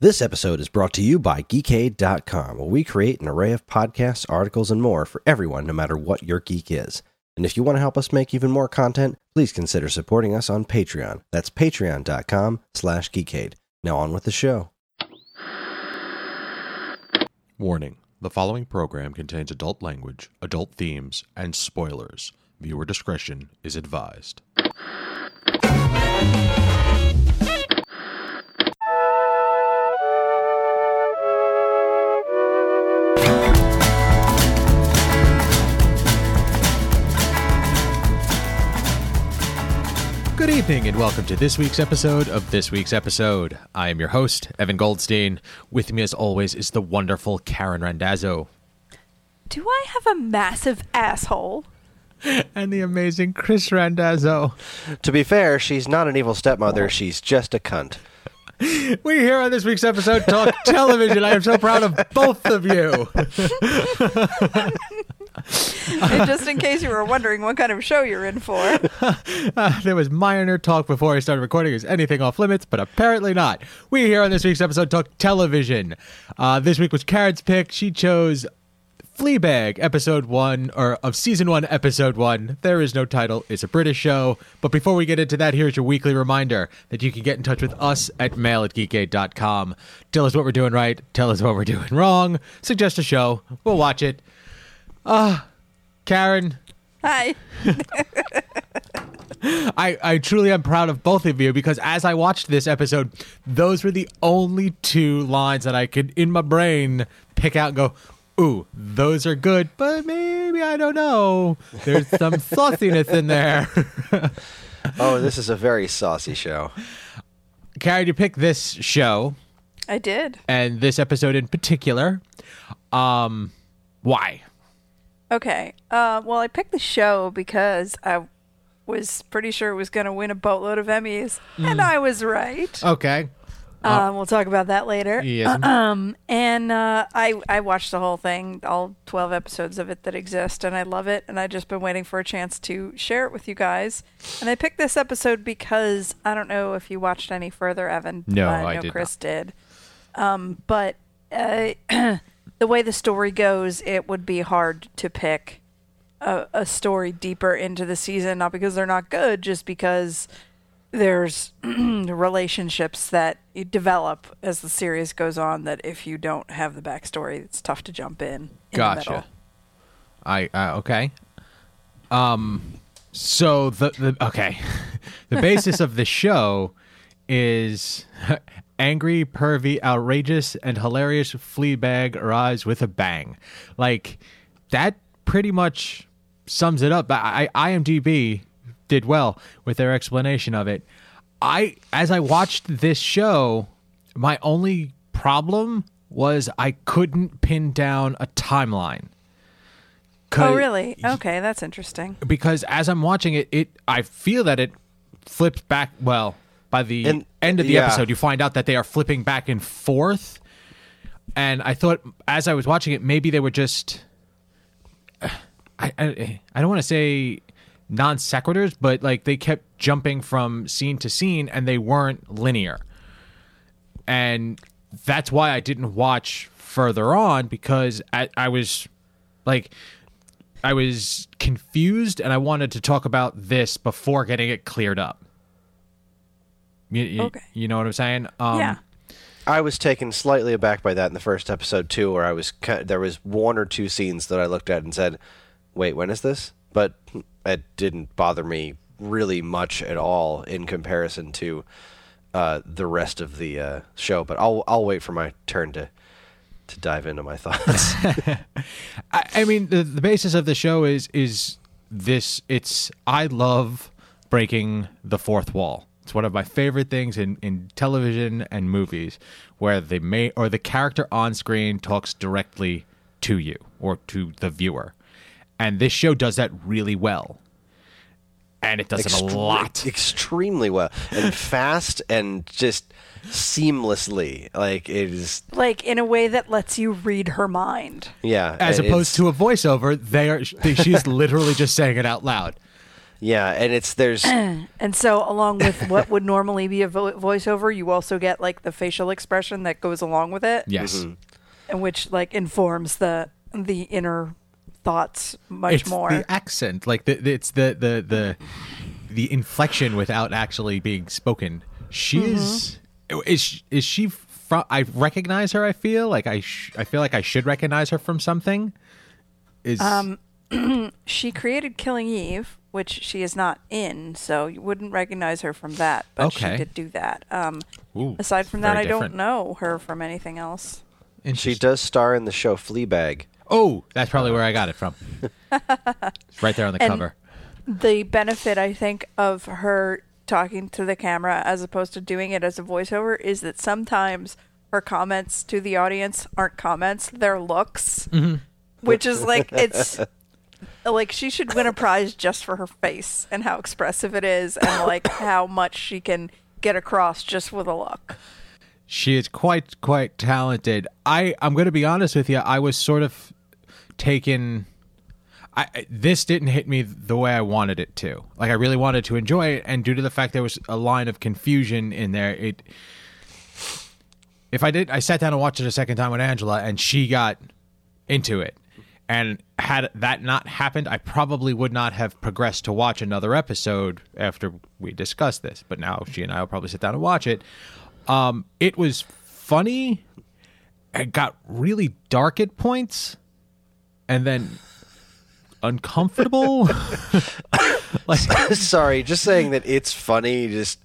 This episode is brought to you by Geekade.com, where we create an array of podcasts, articles, and more for everyone, no matter what your geek is. And if you want to help us make even more content, please consider supporting us on Patreon. That's patreon.com slash geekade. Now on with the show. Warning the following program contains adult language, adult themes, and spoilers. Viewer discretion is advised. Good evening, and welcome to this week's episode of This Week's Episode. I am your host, Evan Goldstein. With me, as always, is the wonderful Karen Randazzo Do I have a massive asshole? and the amazing Chris Randazzo. To be fair, she's not an evil stepmother, she's just a cunt. We're here on this week's episode talk television. I am so proud of both of you. just in case you were wondering what kind of show you're in for. Uh, there was minor talk before I started recording. Is anything off limits? But apparently not. We here on this week's episode talk television. Uh, this week was Karen's pick. She chose Fleabag, episode one, or of season one, episode one. There is no title. It's a British show. But before we get into that, here's your weekly reminder that you can get in touch with us at mail at geekade.com. Tell us what we're doing right. Tell us what we're doing wrong. Suggest a show. We'll watch it. Uh, Karen, Hi. I, I truly am proud of both of you because as I watched this episode, those were the only two lines that I could, in my brain, pick out and go, ooh, those are good, but maybe I don't know. There's some sauciness in there. Oh, this is a very saucy show. Carrie, you picked this show I did. and this episode in particular. Um, why? Okay. Uh, well, I picked the show because I was pretty sure it was going to win a boatload of Emmys, and I was right. Okay. Um, we'll talk about that later. Yes. Um, and uh, I I watched the whole thing, all twelve episodes of it that exist, and I love it. And I've just been waiting for a chance to share it with you guys. And I picked this episode because I don't know if you watched any further, Evan. No, I I know did Chris did. Um, but uh, the way the story goes, it would be hard to pick a, a story deeper into the season, not because they're not good, just because there's relationships that develop as the series goes on that if you don't have the backstory, it's tough to jump in. in Gotcha. I uh, okay. Um, so the the okay, the basis of the show is angry, pervy, outrageous, and hilarious. Fleabag arrives with a bang, like that. Pretty much sums it up. I, I IMDb did well with their explanation of it. I as I watched this show, my only problem was I couldn't pin down a timeline. Oh really? Okay, that's interesting. Because as I'm watching it, it I feel that it flips back. Well, by the And- end of the yeah. episode, you find out that they are flipping back and forth. And I thought, as I was watching it, maybe they were just. I I, I don't want to say non sequiturs, but like they kept jumping from scene to scene, and they weren't linear. And that's why I didn't watch further on because I, I was like I was confused and I wanted to talk about this before getting it cleared up. You, you, Okay. you know what I'm saying? Um, yeah. I was taken slightly aback by that in the first episode too, where I was there was one or two scenes that I looked at and said, "Wait, when is this?" But it didn't bother me really much at all in comparison to uh, the rest of the uh, show. But I'll I'll wait for my turn to to dive into my thoughts. I, I mean, the, the basis of the show is is this. It's I love breaking the fourth wall. It's one of my favorite things in, in television and movies, where the may or the character on screen talks directly to you or to the viewer, and this show does that really well. And it does it a lot. extremely well, and fast, and just seamlessly. Like it is, Like in a way that lets you read her mind. yeah. As opposed it's- to a voiceover, they are she's literally just saying it out loud. Yeah, and it's there's And so, along with what would normally be a vo- voiceover, you also get like the facial expression that goes along with it, Yes. and which like informs the the inner thoughts much it's more. the accent, like the, the- it's the the the the inflection without actually being spoken. She Mm-hmm. is is is she from? I recognize her. I feel like I sh- I feel like I should recognize her from something. Is Um, she created Killing Eve, which she is not in, so you wouldn't recognize her from that. But Okay. she did do that. Um, Ooh, aside from that, very I different. don't know her from anything else. And She does star in the show Fleabag. Oh, that's probably where I got it from. it's right there on the And- cover. The benefit, I think, of her talking to the camera as opposed to doing it as a voiceover is that sometimes her comments to the audience aren't comments; they're looks, which is like it's like she should win a prize just for her face and how expressive it is, and like how much she can get across just with a look. She is quite quite talented. I I'm going to be honest with you. I was sort of taken. I I- this didn't hit me the way I wanted it to. Like I really wanted to enjoy it, and due to the fact there was a line of confusion in there, it. If I did, I sat down and watched it a second time with Angela, and she got into it. And had that not happened, I probably would not have progressed to watch another episode after we discussed this. But now she and I will probably sit down and watch it. Um, it was funny. It got really dark at points, and then uncomfortable. like Sorry, just saying that it's funny. Just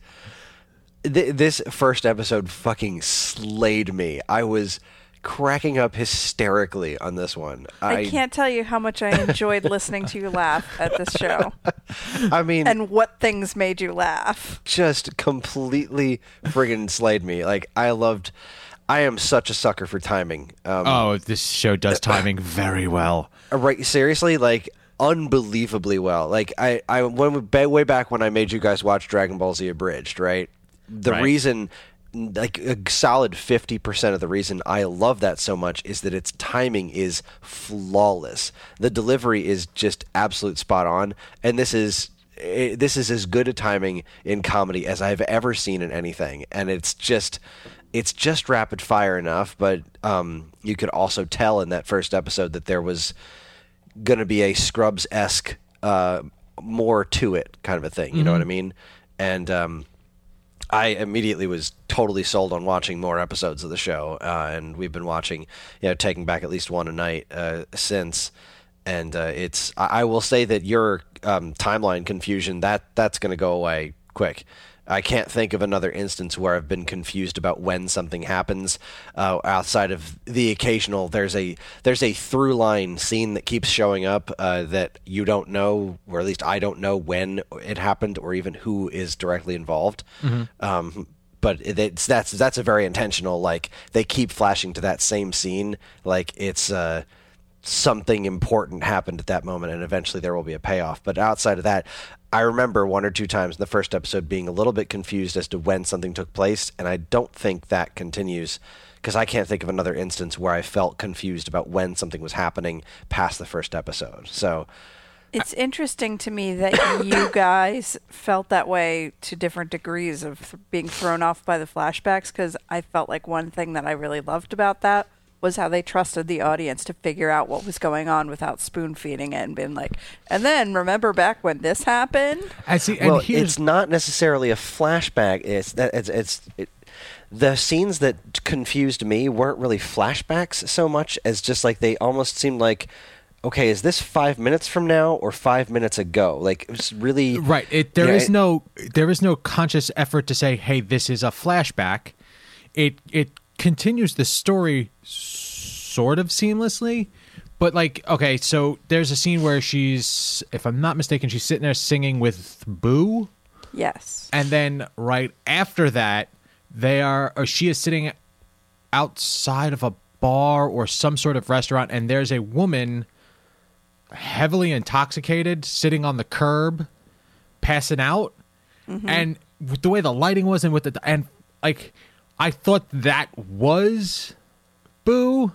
th- this first episode fucking slayed me. I was cracking up hysterically on this one. I, can't tell you how much I enjoyed listening to you laugh at this show I mean, and what things made you laugh. just completely friggin' slayed me. Like I loved. I am such a sucker for timing. Um, oh, this show does timing very well. right seriously like unbelievably well like i i when way back when i made you guys watch dragon ball z abridged right the Right. reason like a solid 50% of the reason i love that so much is that its timing is flawless the delivery is just absolute spot on and this is eh, this is as good a timing in comedy as i've ever seen in anything and it's just it's just rapid fire enough but um, you could also tell in that first episode that there was going to be a Scrubs esque uh, more to it kind of a thing. You know what I mean? And um, I immediately was totally sold on watching more episodes of the show, uh, and we've been watching, you know, taking back at least one a night uh, since. And uh, it's I, will say that your um, timeline confusion that that's going to go away quick. I can't think of another instance where I've been confused about when something happens. Uh, outside of the occasional, there's a there's a through line scene that keeps showing up uh, that you don't know, or at least I don't know when it happened, or even who is directly involved. Um, but it- it's that's that's a very intentional. Like they keep flashing to that same scene, like it's. Uh, something important happened at that moment and eventually there will be a payoff. But outside of that i remember one or two times in the first episode being a little bit confused as to when something took place and i don't think that continues because i can't think of another instance where i felt confused about when something was happening past the first episode. So It's interesting to me that you guys felt that way to different degrees of being thrown off by the flashbacks because I felt like one thing that I really loved about that was how they trusted the audience to figure out what was going on without spoon feeding it and being like, and then remember back when this happened? I see, well here's it's not necessarily a flashback it's that it's it's it, the scenes that confused me weren't really flashbacks so much as just like they almost seemed like okay is this five minutes from now or five minutes ago like it was really right. It there Yeah, is it- no there is no conscious effort to say, "Hey, this is a flashback." It it continues the story sort of seamlessly, but like okay, so there's a scene where she's, if I'm not mistaken, she's sitting there singing with Boo. Yes. and then right after that they are or she is sitting outside of a bar or some sort of restaurant and there's a woman heavily intoxicated sitting on the curb passing out mm-hmm. and with the way the lighting was and with the and like i thought that was boo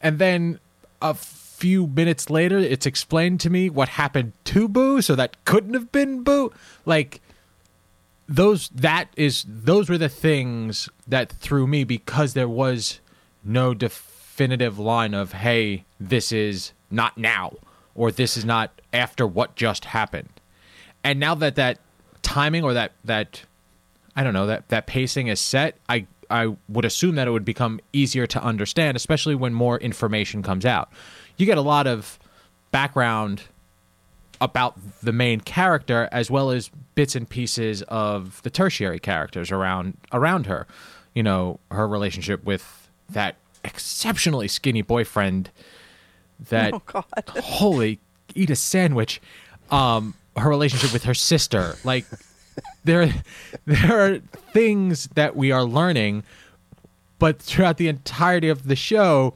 and then a few minutes later, it's explained to me what happened to Boo, so that couldn't have been Boo. Like those that is those were the things that threw me because there was no definitive line of hey this is not now or this is not after what just happened and now that that timing or that that i don't know that that pacing is set i i would assume that it would become easier to understand especially when more information comes out you get a lot of background about the main character as well as bits and pieces of the tertiary characters around around her. You know, her relationship with that exceptionally skinny boyfriend that Oh God. holy eat a sandwich. Um her relationship with her sister. Like there there are things that we are learning but throughout the entirety of the show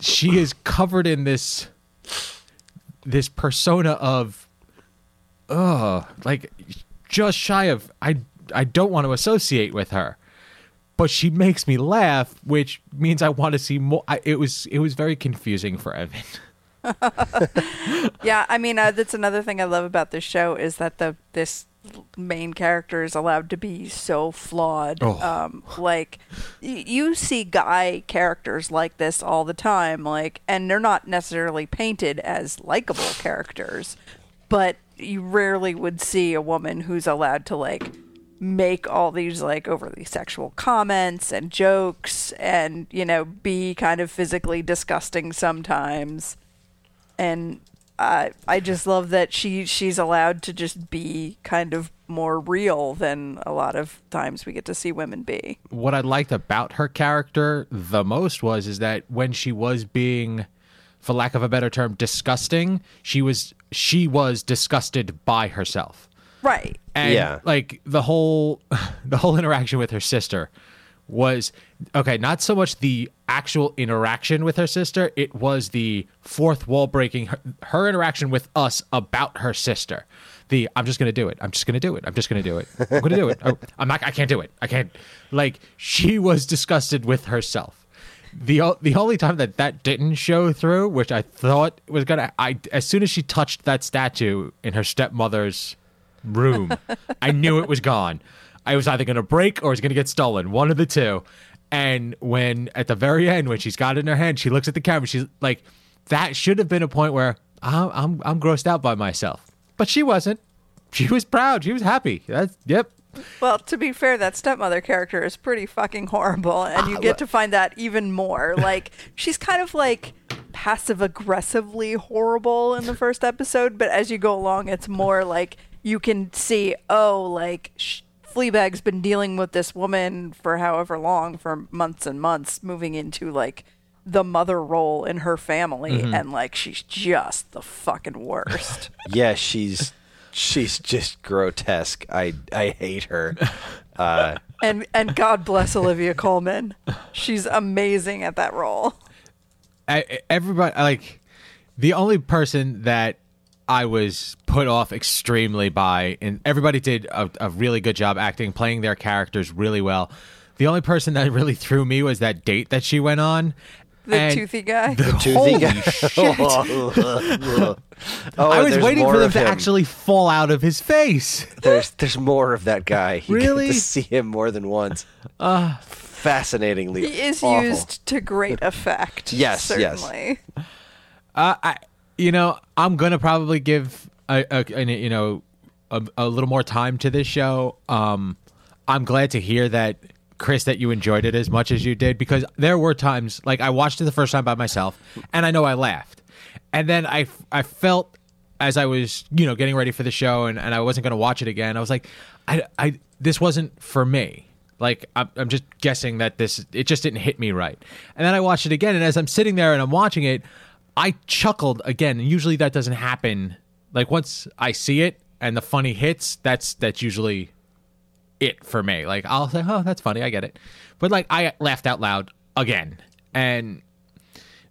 she is covered in this this persona of uh like just shy of I I don't want to associate with her. But she makes me laugh, which means I want to see more. I, it was it was very confusing for Evan. Yeah, I mean uh, that's another thing I love about this show is that the this main character is allowed to be so flawed. Oh. Um, like y- you see guy characters like this all the time, like, and they're not necessarily painted as likable characters, but you rarely would see a woman who's allowed to like make all these like overly sexual comments and jokes and you know be kind of physically disgusting sometimes and I I just love that she she's allowed to just be kind of more real than a lot of times we get to see women be. What I liked about her character the most was is that when she was being for lack of a better term disgusting, she was she was disgusted by herself. Right. and Yeah. like the whole the whole interaction with her sister was okay not so much the actual interaction with her sister it was the fourth wall breaking her, her interaction with us about her sister. The i'm just gonna do it i'm just gonna do it i'm just gonna do it i'm gonna do it. Oh, i'm not i can't do it i can't like she was disgusted with herself. The the only time that that didn't show through, which I thought was gonna, I as soon as she touched that statue in her stepmother's room, I knew it was gone. I was either gonna break or it was gonna get stolen, one of the two. And when at the very end, when she's got it in her hand, she looks at the camera. She's like, "That should have been a point where I'm I'm, I'm grossed out by myself," but she wasn't. She was proud. She was happy. That's yep. Well, to be fair, that stepmother character is pretty fucking horrible, and you ah, get to find that even more. Like, she's kind of like passive aggressively horrible in the first episode, but as you go along, it's more like you can see, oh, like, sh- Fleabag's been dealing with this woman for however long, for months and months, moving into like the mother role in her family, and like, she's just the fucking worst. yeah, she's she's just grotesque. I I hate her. Uh, and and God bless Olivia Colman. She's amazing at that role. I, everybody like the only person that I was put off extremely by, and everybody did a, a really good job acting, playing their characters really well. The only person that really threw me was that date that she went on. The and toothy guy. the toothy holy guy. shit! oh, I was waiting for them to him. actually fall out of his face. There's there's more of that guy. You Really? get to see him more than once. Fascinatingly, He is awful. used to great effect. Yes, yes. certainly. Uh, I, you know, I'm gonna probably give a, a, a you know a, a little more time to this show. Um, I'm glad to hear that, Chris, that you enjoyed it as much as you did because there were times like I watched it the first time by myself, and I know I laughed, and then I I felt as I was you know getting ready for the show and, and I wasn't gonna watch it again. I was like, I I this wasn't for me. Like I'm, I'm just guessing that this it just didn't hit me right. And then I watched it again, and as I'm sitting there and I'm watching it, I chuckled again. Usually that doesn't happen. Like once I see it and the funny hits, that's that's usually it for me. Like I'll say, "Oh, that's funny. I get it." But like I laughed out loud again. And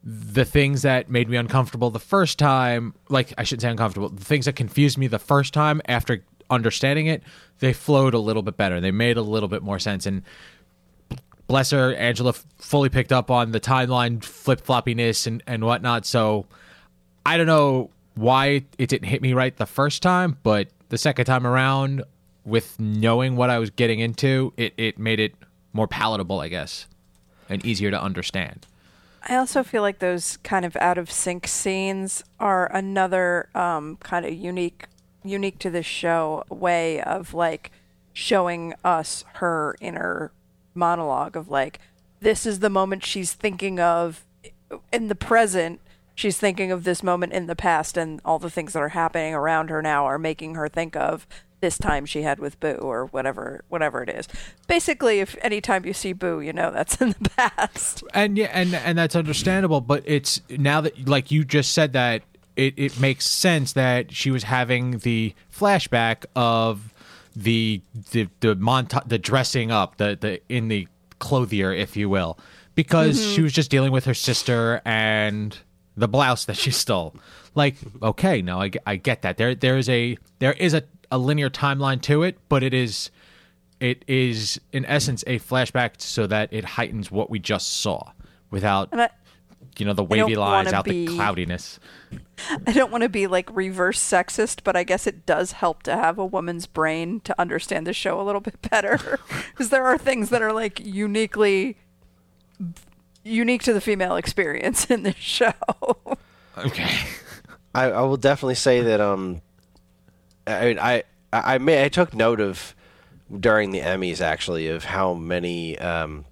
the things that made me uncomfortable the first time, like I shouldn't say uncomfortable, the things that confused me the first time after understanding it, they flowed a little bit better. They made a little bit more sense. And bless her, Angela fully picked up on the timeline flip floppiness and and whatnot. So I don't know why it didn't hit me right the first time, but the second time around, with knowing what I was getting into, it it made it more palatable, I guess, and easier to understand. I also feel like those kind of out of sync scenes are another um, kind of unique, unique to this show way of like showing us her inner monologue of like this is the moment she's thinking of in the present. She's thinking of this moment in the past, and all the things that are happening around her now are making her think of this time she had with Boo or whatever whatever it is. Basically, if anytime you see Boo, you know that's in the past. and yeah and and that's understandable but it's now that like you just said that it, it makes sense that she was having the flashback of the the the monta- the dressing up the the in the clothier if you will. Because mm-hmm. she was just dealing with her sister and the blouse that she stole. Like okay no I, I get that. There there is a there is a, a linear timeline to it but it is it is in essence a flashback so that it heightens what we just saw without you know the wavy lines out be- the cloudiness I don't want to be like reverse sexist, but I guess it does help to have a woman's brain to understand the show a little bit better. Because there are things that are like uniquely unique to the female experience in this show. okay I, I will definitely say that um, I mean, I I I, may, I took note of during the Emmys actually of how many um,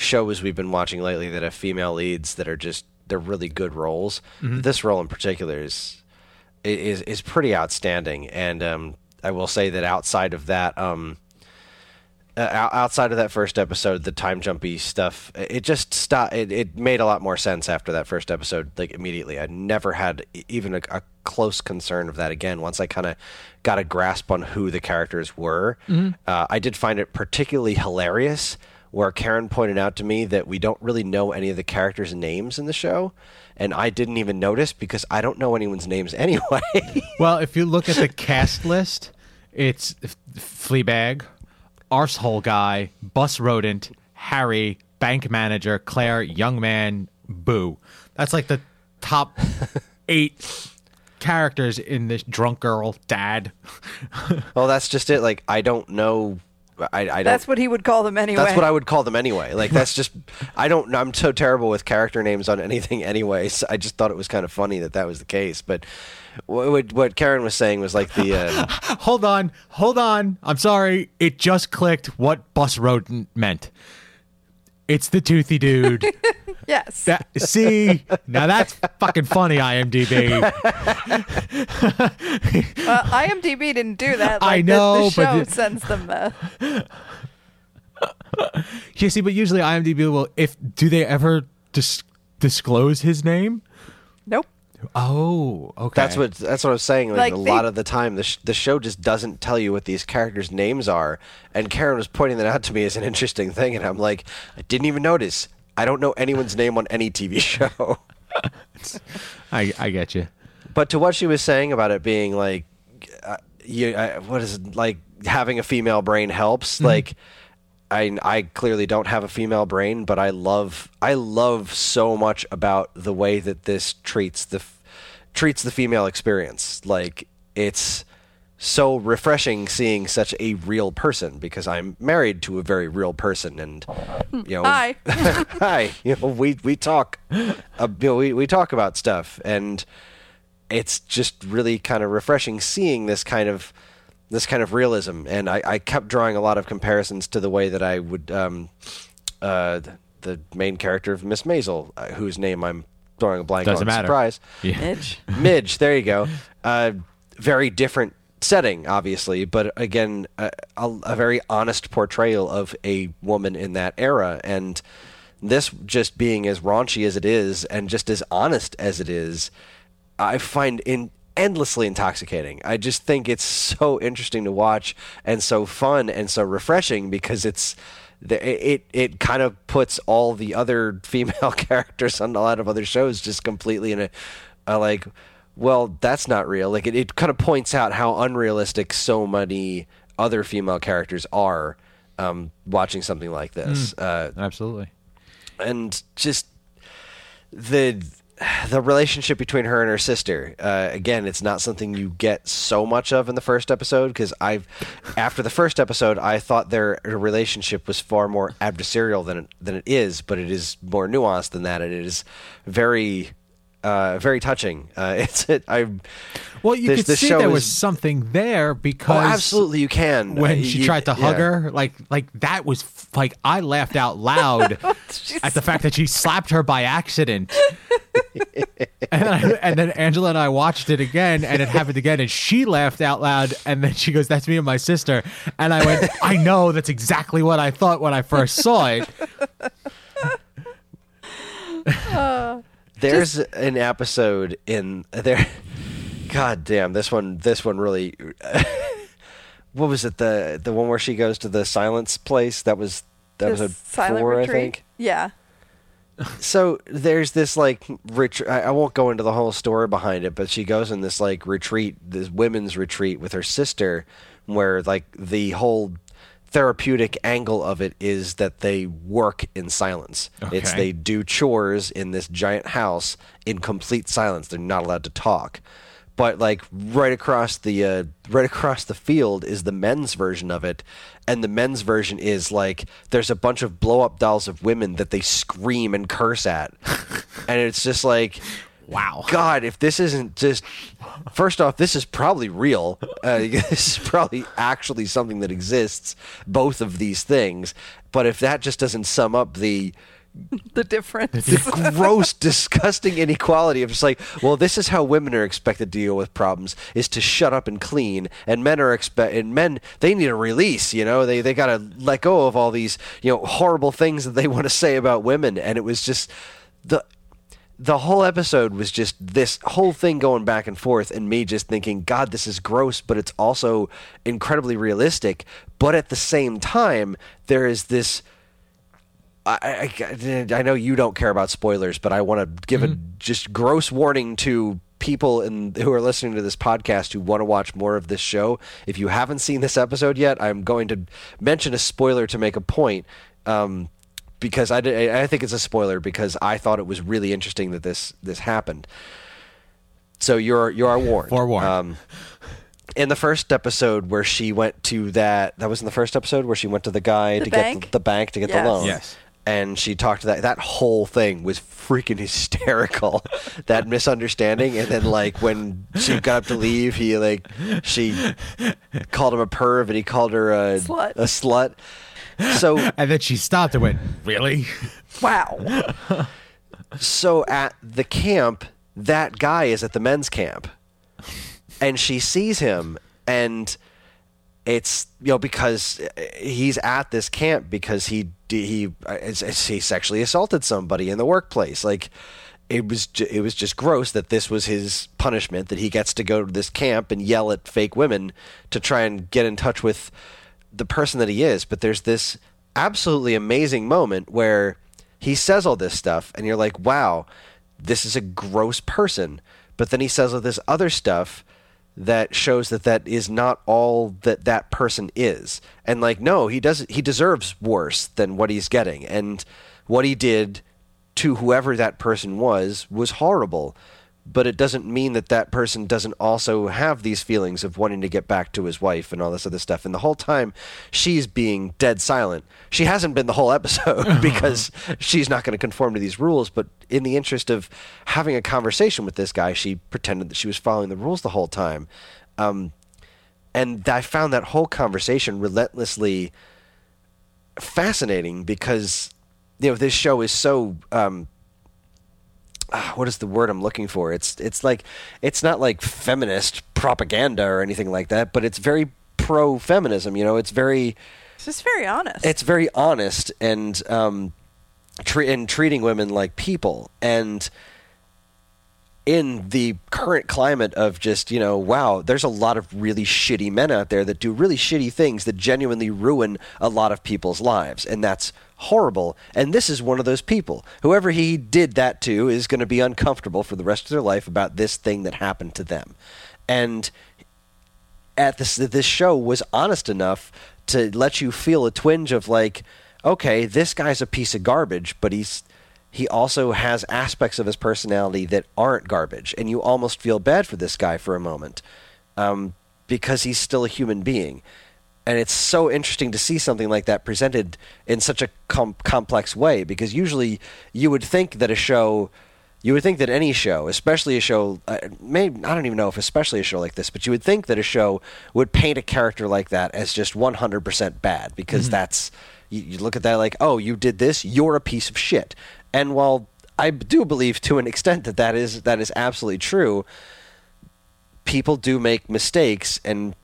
shows we've been watching lately that have female leads that are just they're really good roles. This role in particular is is is pretty outstanding, and um, I will say that outside of that. Um, uh, outside of that first episode, the time jumpy stuff, it just stopped. It, it made a lot more sense after that first episode, like immediately. I never had even a, a close concern of that again. Once I kind of got a grasp on who the characters were, uh, I did find it particularly hilarious. Where Karen pointed out to me that we don't really know any of the characters' names in the show, and I didn't even notice because I don't know anyone's names anyway. well if you look at the cast list it's fleabag arsehole guy bus rodent harry bank manager claire young man boo that's like the top eight characters in this drunk girl dad well, that's just it. Like I don't know. I, I. That's what he would call them anyway. That's what I would call them anyway. Like that's just I don't I'm so terrible with character names on anything anyway. So I just thought it was kind of funny that that was the case. But what, what- what Karen was saying was like the uh, hold on, hold on. I'm sorry. It just clicked what bus rodent meant. It's the toothy dude. yes. that see, now that's fucking funny, IMDb. uh, IMDb didn't do that. I Like, the- know, the, but show the- sends them the. You see, but usually IMDb will if do they ever dis- disclose his name? Nope. Oh, okay. that's what that's what I was saying. Like, Like, a they- lot of the time, the sh- the show just doesn't tell you what these characters' names are. And Karen was pointing that out to me as an interesting thing, and I'm like, I didn't even notice. I don't know anyone's name on any TV show. I I get you. But to what she was saying about it being like, uh, you, uh, what is it like having a female brain helps. Like, I I clearly don't have a female brain, but I love I love so much about the way that this treats the treats the female experience. Like, it's so refreshing seeing such a real person because I'm married to a very real person, and you know, Hi. hi, you know, we we talk, uh, you know, we we talk about stuff, and it's just really kind of refreshing seeing this kind of this kind of realism. And I, I kept drawing a lot of comparisons to the way that I would um, uh, the main character of Miss Maisel, uh, whose name I'm throwing a blank Doesn't on. matter. Surprise. Yeah. Midge. Midge, there you go. Uh, very different setting, obviously, but again, a, a, a very honest portrayal of a woman in that era. And this just being as raunchy as it is and just as honest as it is, I find in endlessly intoxicating. I just think it's so interesting to watch and so fun and so refreshing because it's the, it it kind of puts all the other female characters on a lot of other shows just completely in a, a like well that's not real like it, it kind of points out how unrealistic so many other female characters are um, watching something like this. Uh, Absolutely. and just the the relationship between her and her sister uh, again it's not something you get so much of in the first episode because i've after the first episode i thought their relationship was far more adversarial than it, than it is but it is more nuanced than that. And it is very uh, very touching. Uh, it's it. I Well, you This- could this see show there is- was something there oh, because absolutely you can when Uh, she you- tried to hug yeah. her, like like that was f- like I laughed out loud at the fact that she slapped her by accident. and, I, and then Angela and I watched it again, and it happened again, and she laughed out loud, and then she goes, "That's me and my sister," and I went, "I know, that's exactly what I thought when I first saw it." There's an episode in there. God damn, this one. This one really. what was it? The the one where she goes to the silence place. That was The episode silent four, retreat. I think. Yeah. So there's this like retreat. I won't go into the whole story behind it, but she goes in this like retreat, this women's retreat with her sister, where like the whole therapeutic angle of it is that they work in silence. It's they do chores in this giant house in complete silence. They're not allowed to talk. But like right across the uh, right across the field is the men's version of it, and the men's version is like there's a bunch of blow up dolls of women that they scream and curse at, and it's just like Wow. God, if this isn't just first off, this is probably real. Uh, this is probably actually something that exists. Both of these things, but if that just doesn't sum up the The difference. the gross, disgusting inequality of just like, well, this is how women are expected to deal with problems is to shut up and clean, and men are expect and men they need a release. You know, they they got to let go of all these you know horrible things that they want to say about women, and it was just the. The whole episode was just this whole thing going back and forth, and me just thinking, God, this is gross, but it's also incredibly realistic. But at the same time, there is this I, I, I know you don't care about spoilers, but I want to give a just gross warning to people in, who are listening to this podcast who want to watch more of this show. If you haven't seen this episode yet, I'm going to mention a spoiler to make a point. Um, because I, did- I think it's a spoiler because I thought it was really interesting that this this happened. So you're you are warned. Forewarned. Um, in the first episode where she went to that that was in the first episode where she went to the guy The to bank? get the, the bank to get Yes. the loan. Yes. And she talked to that that whole thing was freaking hysterical. that misunderstanding and then like when she got up to leave he like she called him a perv and he called her a Slut. a slut. So And then she stopped and went, "Really?" wow. so at the camp, that guy is at the men's camp, and she sees him, and it's you know because he's at this camp because he he he sexually assaulted somebody in the workplace, like. It was it was just gross that this was his punishment that he gets to go to this camp and yell at fake women to try and get in touch with the person that he is. But there's this absolutely amazing moment where he says all this stuff and you're like wow this is a gross person. But then he says all this other stuff that shows that that is not all that that person is. And like no he does he deserves worse than what he's getting. And what he did to whoever that person was was horrible but it doesn't mean that that person doesn't also have these feelings of wanting to get back to his wife and all this other stuff. And the whole time, she's being dead silent. She hasn't been the whole episode because she's not going to conform to these rules. But in the interest of having a conversation with this guy, she pretended that she was following the rules the whole time. Um, and I found that whole conversation relentlessly fascinating because you know this show is so um, ah, what is the word I'm looking for? It's it's like it's not like feminist propaganda or anything like that, but it's very pro feminism. You know, it's very It's just very honest. it's very honest and um, tre- and treating women like people and in the current climate of just you know wow there's a lot of really shitty men out there that do really shitty things that genuinely ruin a lot of people's lives. And that's horrible. And this is one of those people. Whoever he did that to is going to be uncomfortable for the rest of their life about this thing that happened to them. And at this this show was honest enough to let you feel a twinge of like, okay, this guy's a piece of garbage, but he's he also has aspects of his personality that aren't garbage, and you almost feel bad for this guy for a moment um, because he's still a human being. And it's so interesting to see something like that presented in such a com- complex way because usually you would think that a show you would think that any show, especially a show, uh, maybe I don't even know if especially a show like this, but you would think that a show would paint a character like that as just 100% bad because Mm-hmm. that's you, you look at that like, oh, you did this, you're a piece of shit. And while I do believe to an extent that that is that is absolutely true, people do make mistakes and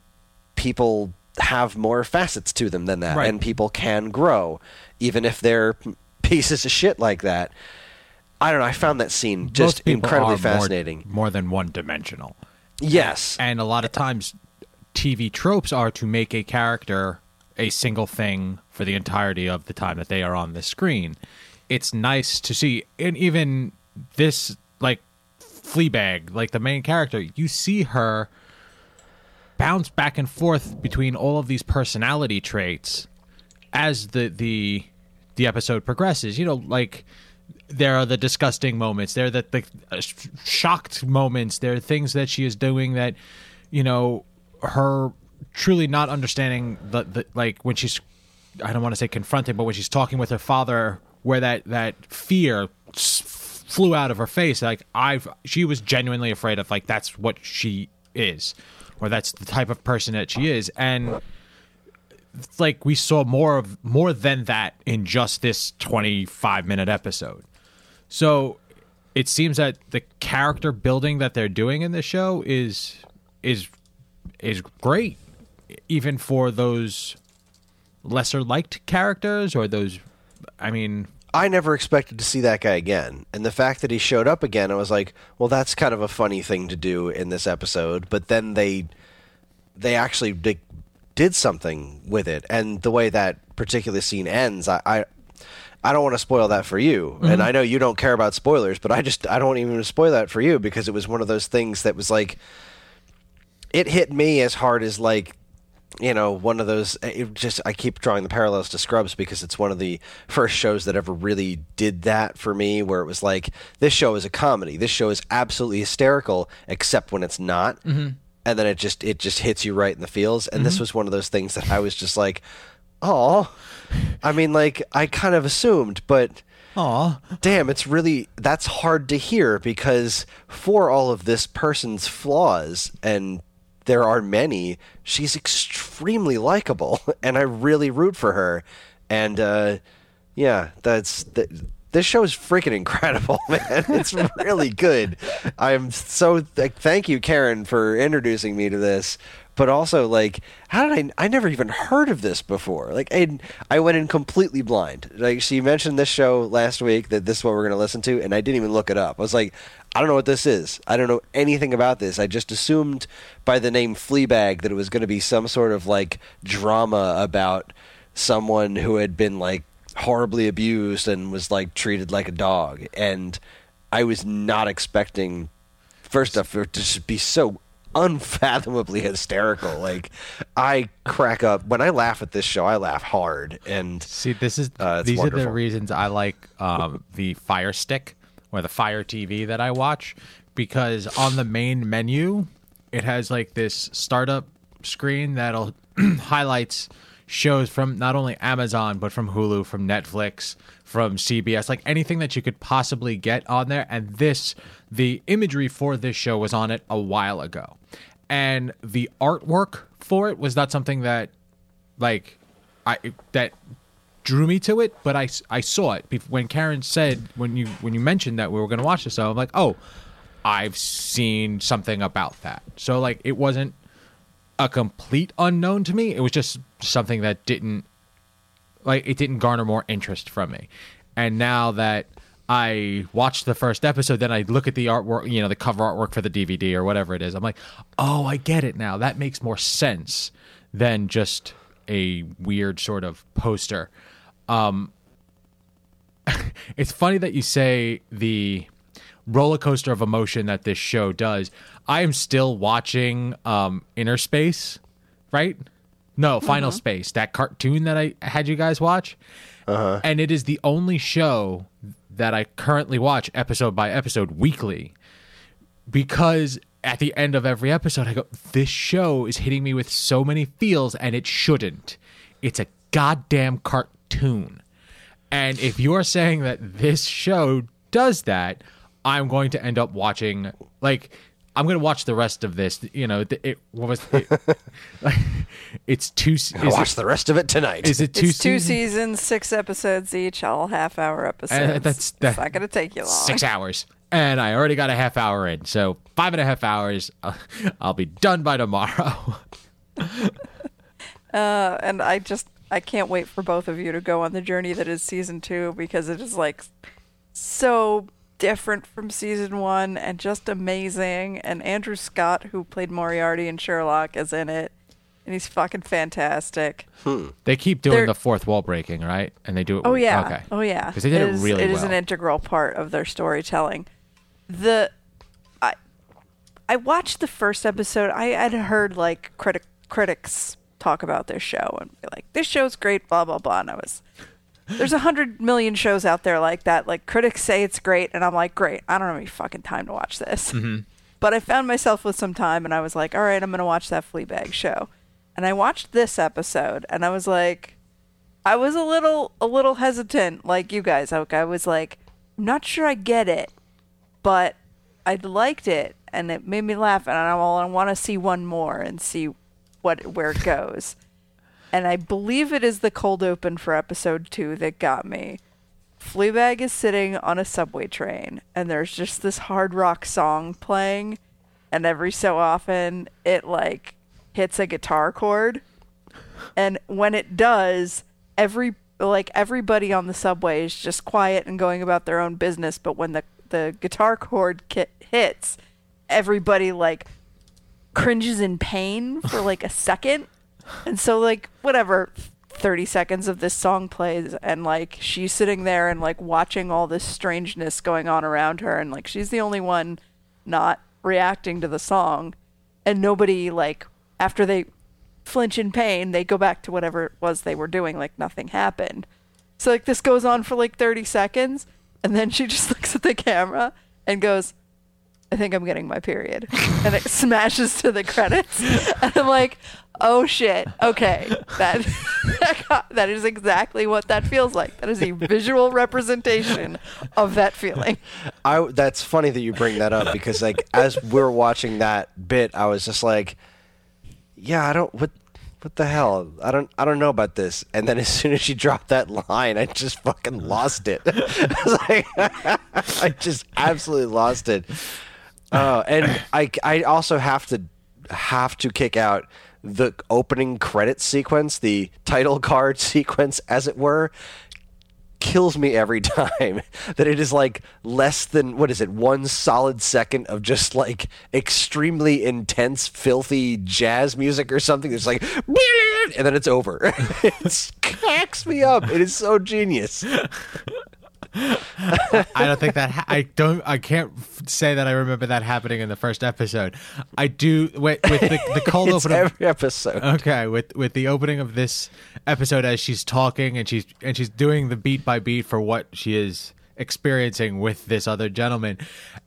people have more facets to them than that Right. and people can grow even if they're pieces of shit like that. I don't know. I found that scene just incredibly are more- fascinating. more than one dimensional. yes. And a lot of times, TV tropes are to make a character a single thing for the entirety of the time that they are on the screen. It's nice to see, and even this, like Fleabag, like the main character, you see her bounce back and forth between all of these personality traits as the the the episode progresses. You know, like there are the disgusting moments, there are the, the uh, sh- shocked moments, there are things that she is doing that, you know, her truly not understanding the, the like when she's I don't want to say confronting, but when she's talking with her father, where that that fear flew out of her face, like I've she was genuinely afraid of like that's what she is, or that's the type of person that she is, and like we saw more of more than that in just this 25 minute episode. So it seems that the character building that they're doing in the show is is is great even for those lesser liked characters or those I mean I never expected to see that guy again. And the fact that he showed up again, I was like, well, that's kind of a funny thing to do in this episode. But then they they actually did, did something with it. And the way that particular scene ends, I, I I don't want to spoil that for you. Mm-hmm. And I know you don't care about spoilers, but I just I don't even spoil that for you because it was one of those things that was like it hit me as hard as like you know one of those it just i keep drawing the parallels to scrubs because it's one of the first shows that ever really did that for me where it was like this show is a comedy. This show is absolutely hysterical except when it's not. Mm-hmm. and then it just it just hits you right in the feels. And this was one of those things that i was just like oh i mean like i kind of assumed but aw. damn, it's really that's hard to hear because for all of this person's flaws, and there are many, she's extremely likable, and I really root for her. And uh, yeah, that's th- this show is freaking incredible, man. It's really good. I'm so th- thank you, Karen, for introducing me to this. But also, like, how did I? I never even heard of this before. Like, I, I went in completely blind. Like, she mentioned this show last week that this is what we're going to listen to, and I didn't even look it up. I was like, I don't know what this is. I don't know anything about this. I just assumed by the name Fleabag that it was going to be some sort of like drama about someone who had been like horribly abused and was like treated like a dog. And I was not expecting, first off, to just be so unfathomably hysterical. Like, I crack up when I laugh at this show. I laugh hard, and See, this is Uh, these are the reasons I like um, the Fire Stick or the Fire TV that I watch because on the main menu it has like this startup screen that'll highlights shows from not only Amazon but from Hulu, from Netflix, from CBS, like anything that you could possibly get on there. And this, the imagery for this show was on it a while ago, and the artwork for it was not something that like I that drew me to it, but I, I saw it when Karen said when you when you mentioned that we were going to watch this. I'm like, oh, I've seen something about that. So like it wasn't a complete unknown to me. It was just something that didn't like it didn't garner more interest from me. And now that I watched the first episode, then I look at the artwork, you know, the cover artwork for the DVD or whatever it is. I'm like, oh, I get it now. That makes more sense than just a weird sort of poster. Um, it's funny that you say the roller coaster of emotion that this show does. I am still watching um, Inner Space, right? No, Final Space, that cartoon that I had you guys watch. Uh-huh. And it is the only show that I currently watch episode by episode weekly because at the end of every episode, I go, this show is hitting me with so many feels and it shouldn't. It's a goddamn cartoon. And if you're saying that this show does that, I'm going to end up watching, like, I'm going to watch the rest of this. You know, th- it what was it, like, it's two. Is Watch it, the rest of it tonight. is it two it's two seasons? seasons, six episodes each, all half hour episodes. Uh, that's- that- it's not going to take you long. six hours and i already got a half hour in so five and a half hours i'll, I'll be done by tomorrow Uh, and I just I can't wait for both of you to go on the journey that is season two because it is like so different from season one and just amazing. And Andrew Scott, who played Moriarty in Sherlock, is in it, and he's fucking fantastic. Hmm. they keep doing They're- the fourth wall breaking right and they do it Oh yeah, okay oh yeah, because they did it, is- really It well is an integral part of their storytelling. The I I watched the first episode. I had heard like critic critics talk about this show and be like, "This show's great," blah blah blah. And I was there's a hundred million shows out there like that. Like critics say it's great, and I'm like, "Great, I don't have any fucking time to watch this." Mm-hmm. But I found myself with some time, and I was like, "All right, I'm gonna watch that Fleabag show." And I watched this episode, and I was like, I was a little a little hesitant, like you guys. Like I was like, I'm not sure I get it, but I liked it, and it made me laugh, and I, I want to see one more and see what where it goes. And I believe it is the cold open for episode two that got me. Fleabag is sitting on a subway train, and there's just this hard rock song playing, and every so often it like hits a guitar chord and when it does every like everybody on the subway is just quiet and going about their own business but when the the guitar chord ki- hits everybody like cringes in pain for like a second and so like whatever 30 seconds of this song plays and like she's sitting there and like watching all this strangeness going on around her and like she's the only one not reacting to the song and nobody like after they flinch in pain, they go back to whatever it was they were doing, like nothing happened. So like this goes on for like 30 seconds, and then she just looks at the camera and goes, "I think I'm getting my period," and it smashes to the credits, and I'm like, "Oh shit, okay, that that, is exactly what that feels like. That is a visual representation of that feeling." I that's funny that you bring that up because like as we're watching that bit, I was just like, yeah, I don't what what the hell? I don't I don't know about this. And then as soon as she dropped that line, I just fucking lost it. I like I just absolutely lost it. Uh, and I I also have to have to kick out the opening credit sequence, the title card sequence as it were. Kills me every time that it is like less than what is it one solid second of just like extremely intense filthy jazz music or something that's like and then it's over. It cracks me up. It is so genius I don't think that ha- I don't I can't f- say that I remember that happening in the first episode. I do with, with the, the cold it's open. Of, every episode okay, with with the opening of this episode as she's talking and she's and she's doing the beat by beat for what she is experiencing with this other gentleman,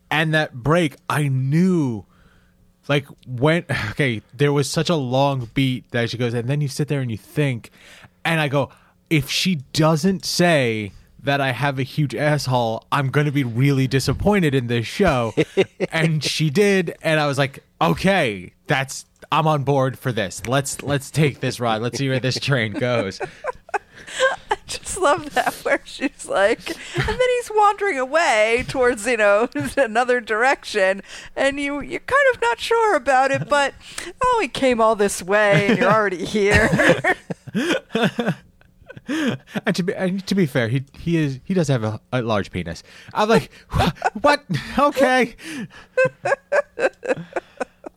and that break, I knew. Like when okay, there was such a long beat that she goes, and then you sit there and you think, and I go, if she doesn't say that I have a huge asshole, I'm going to be really disappointed in this show. and she did, and I was like, okay, that's I'm on board for this. Let's let's take this ride. Let's see where this train goes. I just love that where she's like and then he's wandering away towards you know another direction and you you're kind of not sure about it but oh he came all this way and you're already here And to be and to be fair, he he is he does have a, a large penis. I'm like, what? Okay.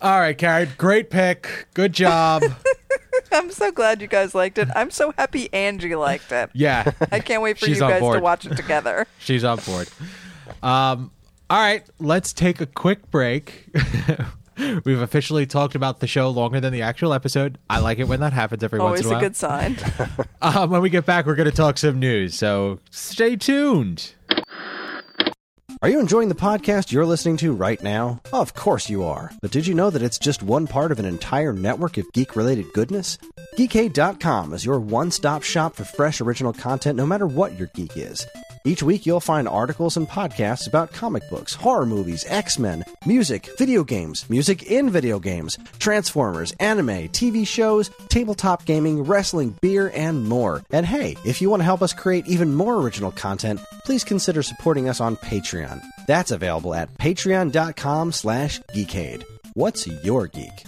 All right, Carrie. Great pick. Good job. i'm so glad you guys liked it i'm so happy angie liked it Yeah. i can't wait for She's you guys to watch it together She's on board. Um, all right, let's take a quick break. We've officially talked about the show longer than the actual episode. I like it when that happens every Always once in a while. Always a good sign. Um, when we get back, we're going to talk some news. So stay tuned. Are you enjoying the podcast you're listening to right now? Of course you are. But did you know that it's just one part of an entire network of geek related goodness? Geekade.com is your one stop shop for fresh original content no matter what your geek is. Each week you'll find articles and podcasts about comic books, horror movies, X Men, music, video games, music in video games, Transformers, anime, TV shows, tabletop gaming, wrestling, beer, and more. And hey, if you want to help us create even more original content, please consider supporting us on Patreon. That's available at patreon.com slash geekade. What's your geek?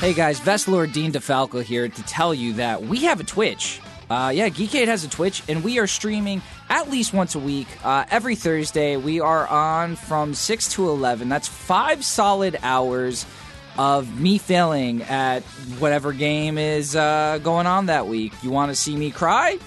Hey guys, Vestlord Dean DeFalco here to tell you that we have a Twitch. Uh, yeah, Geekade has a Twitch, and we are streaming at least once a week. Uh, every Thursday, we are on from 6 to 11. That's five solid hours of me failing at whatever game is uh, going on that week. You want to see me cry?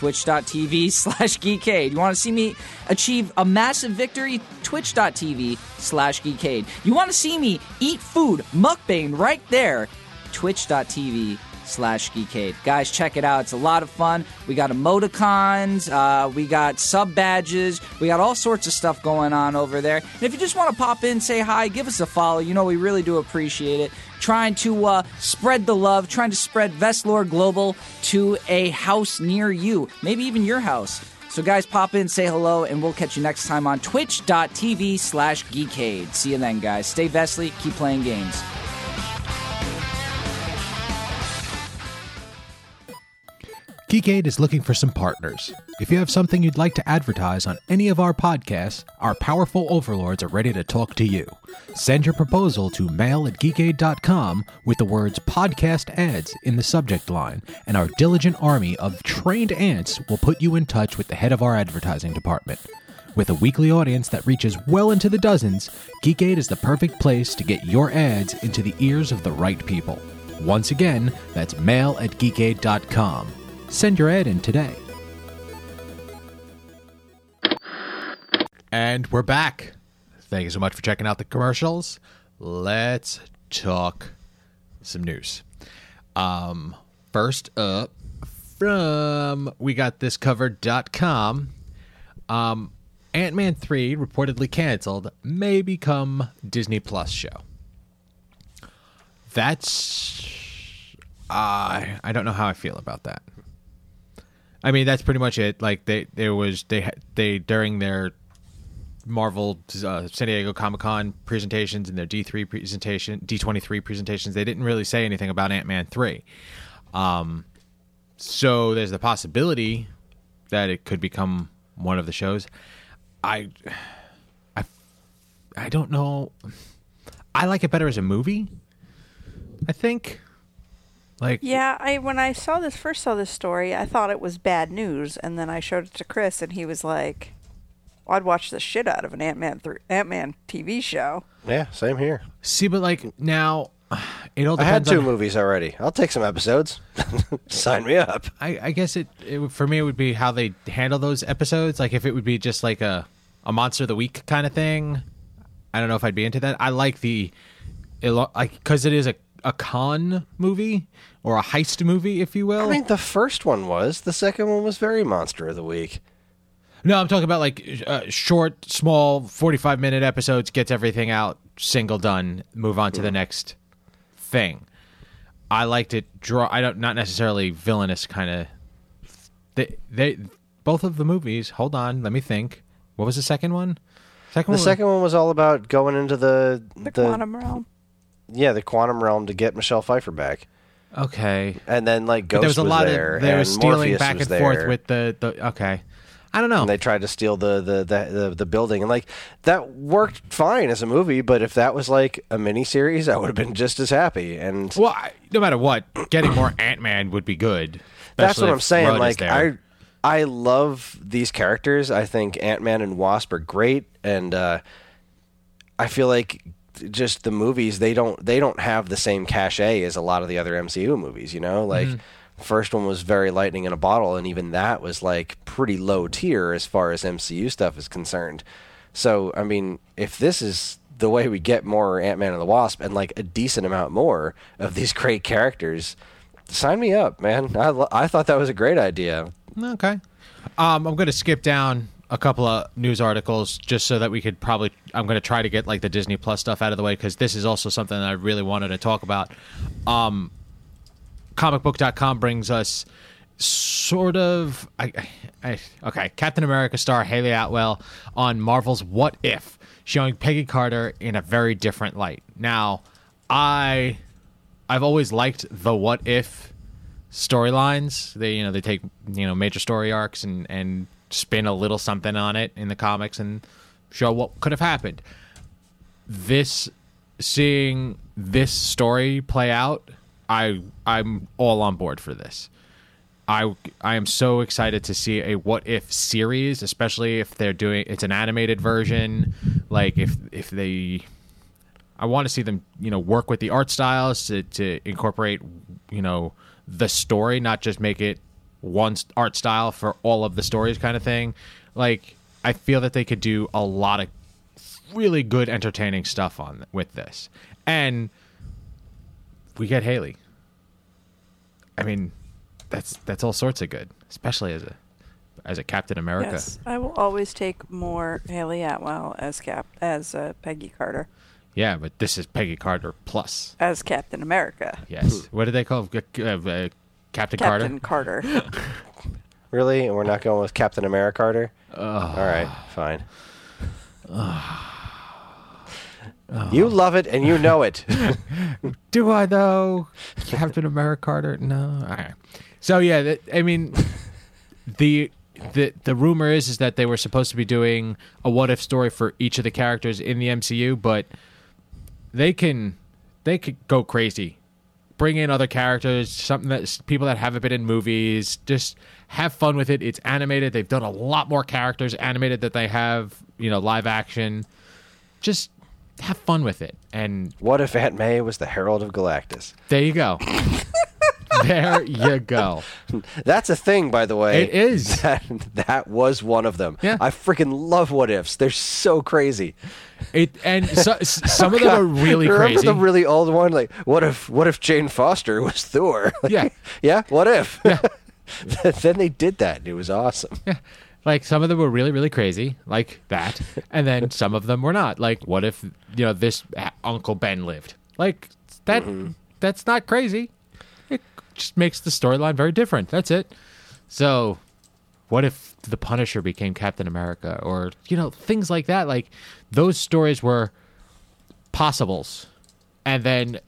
twitch.tv slash geekade. You want to see me achieve a massive victory? Twitch.tv slash geekade. You want to see me eat food, mukbang right there? Twitch.tv slash geekade. Guys, check it out. It's a lot of fun. We got emoticons, uh, we got sub badges, we got all sorts of stuff going on over there. And if you just want to pop in, say hi, give us a follow. You know, we really do appreciate it trying to uh, spread the love, trying to spread Vestlore Global to a house near you, maybe even your house. So, guys, pop in, say hello, and we'll catch you next time on twitch.tv slash geekade. See you then, guys. Stay Vestley, keep playing games. Geekade is looking for some partners. If you have something you'd like to advertise on any of our podcasts, our powerful overlords are ready to talk to you. Send your proposal to mail at geekade.com with the words podcast ads in the subject line, and our diligent army of trained ants will put you in touch with the head of our advertising department. With a weekly audience that reaches well into the dozens, Geekade is the perfect place to get your ads into the ears of the right people. Once again, that's mail at geekade.com. Send your ad in today. And we're back. Thank you so much for checking out the commercials. Let's talk some news. Um, first up from we got this covered.com. Um, Ant Man 3 reportedly canceled may become Disney Plus show. That's uh, I don't know how I feel about that. I mean, that's pretty much it. Like they, there was they they during their Marvel uh, San Diego Comic Con presentations and their D three presentation, D twenty three presentations, they didn't really say anything about Ant Man three. Um, so there's the possibility that it could become one of the shows. I, I, I don't know. I like it better as a movie. I think. Like Yeah, I when I saw this first saw this story, I thought it was bad news, and then I showed it to Chris, and he was like, well, "I'd watch the shit out of an Ant Man th- Ant Man TV show." Yeah, same here. See, but like now, it all I had depends two on. movies already. I'll take some episodes. Sign me up. I, I guess it, it would- for me it would be how they handle those episodes. Like if it would be just like a a monster of the week kind of thing. I don't know if I'd be into that. I like the, it, lo- like because it is a a con movie or a heist movie, if you will. I mean, the first one was. The second one was very Monster of the Week. No, I'm talking about like uh, short, small, 45 minute episodes. Gets everything out, single done. Move on to the next thing. I liked it. Draw. I don't not necessarily villainous kind of. They they both of the movies. Hold on, let me think. What was the second one? Second The one. second one was all about going into the The, quantum realm. yeah the quantum realm to get Michelle Pfeiffer back, Okay. and then like But there was a lot there, of they were and stealing Morpheus back was and forth with the the. Okay. I don't know. and they tried to steal the the, the the the building. And like that worked fine as a movie but if that was like a mini series i would have been just as happy. And well, I, no matter what, getting more Ant Man would be good. that's what i'm saying Rudd like i i love these characters. I think ant-man and wasp are great. And uh i feel like just the movies they don't they don't have the same cachet as a lot of the other mcu movies you know? Like the first one was very lightning in a bottle and even that was like pretty low tier as far as mcu stuff is concerned So, I mean, if this is the way we get more Ant Man and the Wasp and like a decent amount more of these great characters, sign me up, man. I, I thought that was a great idea. Okay. Um, I'm going to skip down a couple of news articles just so that we could probably. I'm going to try to get like the Disney Plus stuff out of the way because this is also something that I really wanted to talk about. Um, comicbook.com brings us sort of I, I, okay captain america star hayley atwell on marvel's what if showing peggy carter in a very different light. Now i i've always liked the what if storylines. They you know they take you know major story arcs and and spin a little something on it in the comics and show what could have happened. This seeing this story play out i i'm all on board for this I I am so excited to see a what if series, especially if they're doing it's an animated version. Like if if they, I want to see them you know work with the art styles to to incorporate you know the story, not just make it one art style for all of the stories kind of thing. Like I feel that they could do a lot of really good entertaining stuff on with this, and we get Hayley. I mean that's that's all sorts of good, especially as a as a Captain America. Yes, I will always take more Hayley Atwell as Cap as uh, Peggy Carter Yeah, but this is Peggy Carter plus. as Captain America. Yes. what did they call uh, uh, Captain, Captain Carter? Carter. Really? And we're not going with Captain America Carter? All right, fine. Oh. You love it and you know it. Do I though? Captain America Carter? No. All right. So yeah, that, I mean, the the the rumor is is that they were supposed to be doing a what if story for each of the characters in the MCU, but they can they could go crazy, bring in other characters, something that people that haven't been in movies, just have fun with it. It's animated. They've done a lot more characters animated that they have, you know, live action. Just have fun with it, and what if Aunt May was the Herald of Galactus? there you go. there you go. That's a thing, by the way. It is. That, that was one of them. Yeah. I freaking love what ifs. They're so crazy. It and so, some of them are really Remember crazy. the really old one? Like, what if what if Jane Foster was Thor? Like, Yeah. yeah. What if? Yeah. then they did that, and it was awesome. Like some of them were really really crazy like that and then some of them were not. Like what if you know this uncle ben lived? Like that mm-hmm. that's not crazy. It just makes the storyline very different. That's it. So what if the punisher became captain america or you know things like that? Like those stories were possibles. And then th-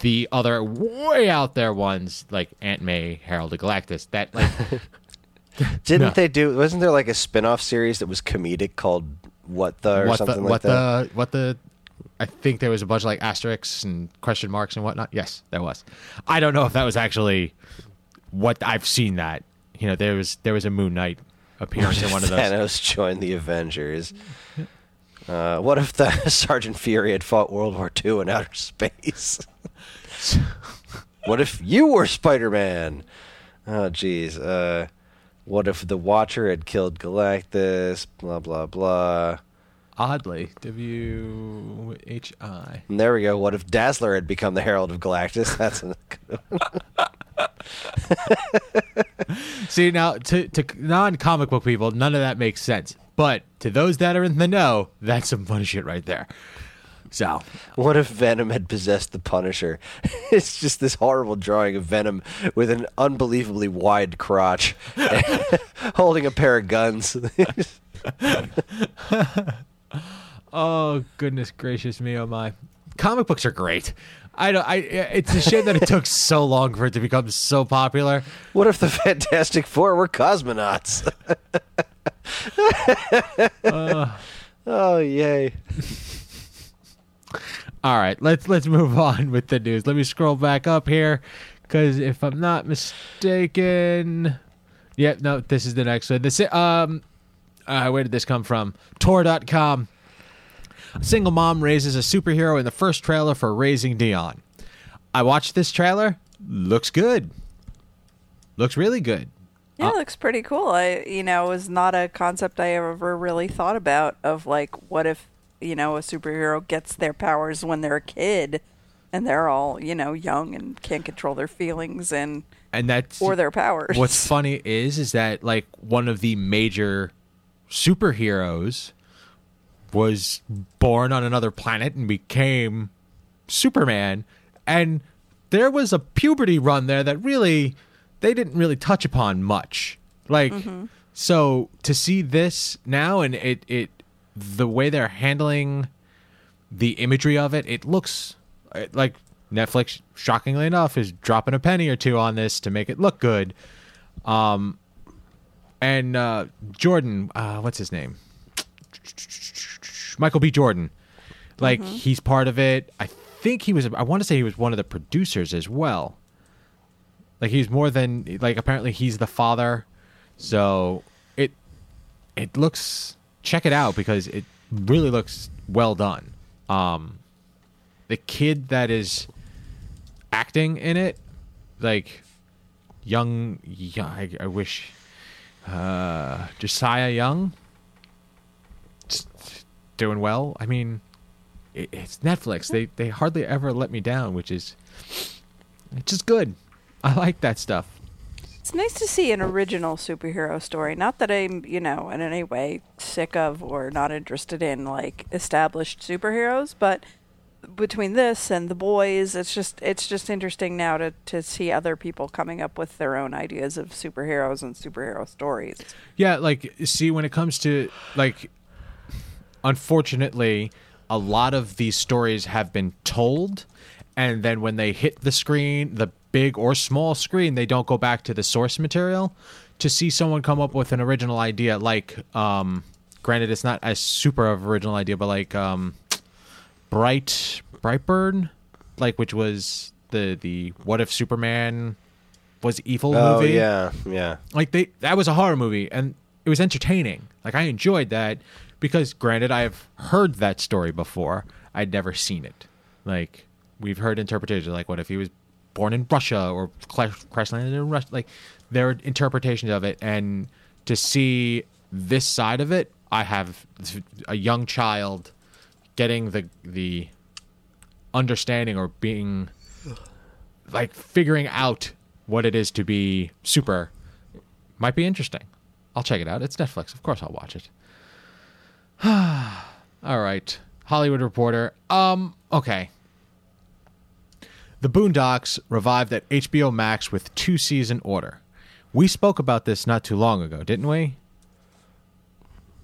the other way out there ones like aunt may herald of galactus that like Didn't No. they do? Wasn't there like a spin-off series that was comedic called What the or what something the like what that? the what the I think there was a bunch of like asterisks and question marks and whatnot. Yes, there was. I don't know if that was actually what I've seen that. You know, there was there was a Moon Knight appearance in one of those. Thanos joined the Avengers. Uh, what if the Sergeant Fury had fought World War II in outer space? what if you were Spider-Man? Oh, jeez. Uh, what if the Watcher had killed Galactus? Blah blah blah. Oddly, W H I. There we go. What if Dazzler had become the Herald of Galactus? That's a See now, to to non comic book people, none of that makes sense. But to those that are in the know, that's some funny shit right there. So What if Venom had possessed the Punisher? it's just this horrible drawing of Venom with an unbelievably wide crotch, holding a pair of guns. Oh goodness gracious me! Oh my! Comic books are great. I don't. I. It's a shame that it took so long for it to become so popular. what if the Fantastic Four were cosmonauts? Uh. oh yay! All right, let's let's move on with the news. Let me scroll back up here, because if I'm not mistaken, yeah, no, this is the next one. This um, uh, where did this come from? Tor.com. A single mom raises a superhero in the first trailer for Raising Dion. I watched this trailer. Looks good. Looks really good. Yeah, it looks pretty cool. I, you know, it was not a concept I ever really thought about of like, what if, you know, a superhero gets their powers when they're a kid and they're all, you know, young and can't control their feelings and and that's or their powers. What's funny is is that like one of the major superheroes was born on another planet and became Superman and there was a puberty run there that really they didn't really touch upon much. Like mm-hmm. so to see this now and it it the way they're handling the imagery of it, it looks uh, like Netflix, shockingly enough, is dropping a penny or two on this to make it look good. Um, and uh, Jordan, uh, what's his name? Michael B. Jordan. Like he's part of it. I think he was. I want to say he was one of the producers as well. Like he's more than like. Apparently he's the father. So it it looks. Check it out because it really looks well done. Um, the kid that is acting in it, like young, young I, I wish, uh, Ja'Siah Young, doing well. I mean, it, it's Netflix. They they hardly ever let me down, which is it's just good. I like that stuff. It's nice to see an original superhero story. Not that I'm, you know, in any way sick of or not interested in like established superheroes, but between this and the boys, it's just it's just interesting now to to see other people coming up with their own ideas of superheroes and superhero stories. Yeah, like see when it comes to like unfortunately a lot of these stories have been told and then when they hit the screen, the big or small screen, they don't go back to the source material. To see someone come up with an original idea like um granted it's not a super of original idea but like um Bright Brightburn like which was the the what if Superman was evil Oh movie? yeah, yeah. like they that was a horror movie and it was entertaining. Like i enjoyed that because granted i've heard that story before. I'd never seen it. Like we've heard interpretations like what if he was born in russia or crash landed in russia like there are interpretations of it and to see this side of it i have a young child getting the the understanding or being like figuring out what it is to be super might be interesting. I'll check it out. It's Netflix. Of course I'll watch it. All right. Hollywood Reporter. Um, okay. The Boondocks revived at HBO Max with two season order. We spoke about this not too long ago, didn't we?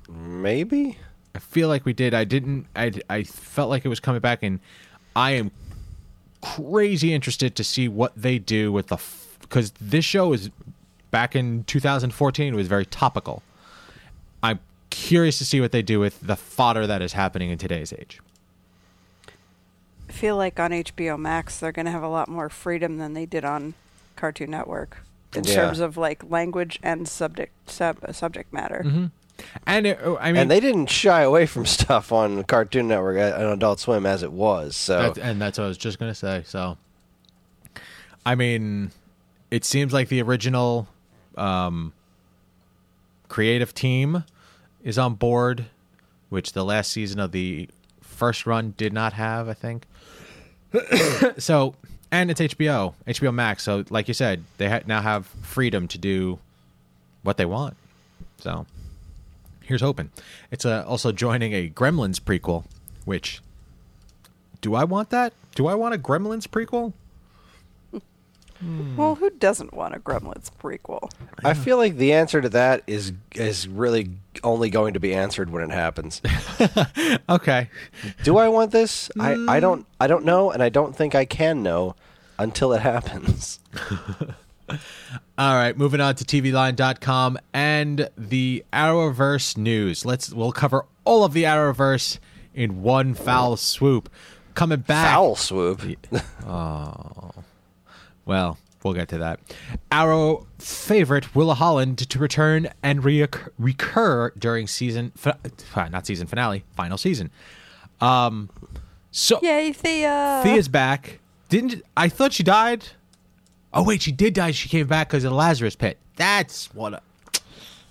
Maybe. I feel like we did. I didn't. I, I felt like it was coming back, and I am crazy interested to see what they do with the because this show is back in 2014 it was very topical. I'm curious to see what they do with the fodder that is happening in today's age. I feel like on HBO Max they're going to have a lot more freedom than they did on Cartoon Network in Yeah. terms of like language and subject sub, subject matter. And it, I mean, and they didn't shy away from stuff on Cartoon Network uh, and Adult Swim as it was. So That, and that's what I was just gonna say. So, I mean, it seems like the original um, creative team is on board, which the last season of the first run did not have. I think. so, and it's HBO, HBO Max. So, like you said, they ha- now have freedom to do what they want. So, here's hoping. It's uh, also joining a Gremlins prequel, which do I want that? Do I want a Gremlins prequel? Well, who doesn't want a Gremlins prequel? I feel like the answer to that is is really only going to be answered when it happens. Okay. Do I want this? I, I don't mm. I don't know, and I don't think I can know until it happens. All right, moving on to tvline.com and the Arrowverse news. Let's we'll cover all of the Arrowverse in one foul swoop. Coming back Foul swoop. Oh. Well, we'll get to that. Arrow favorite Willa Holland to return and reoccur, recur during season, not season finale, final season. Um, so Yay, Thea! Thea's back. Didn't I thought she died? Oh wait, she did die. She came back because of the Lazarus Pit. That's what.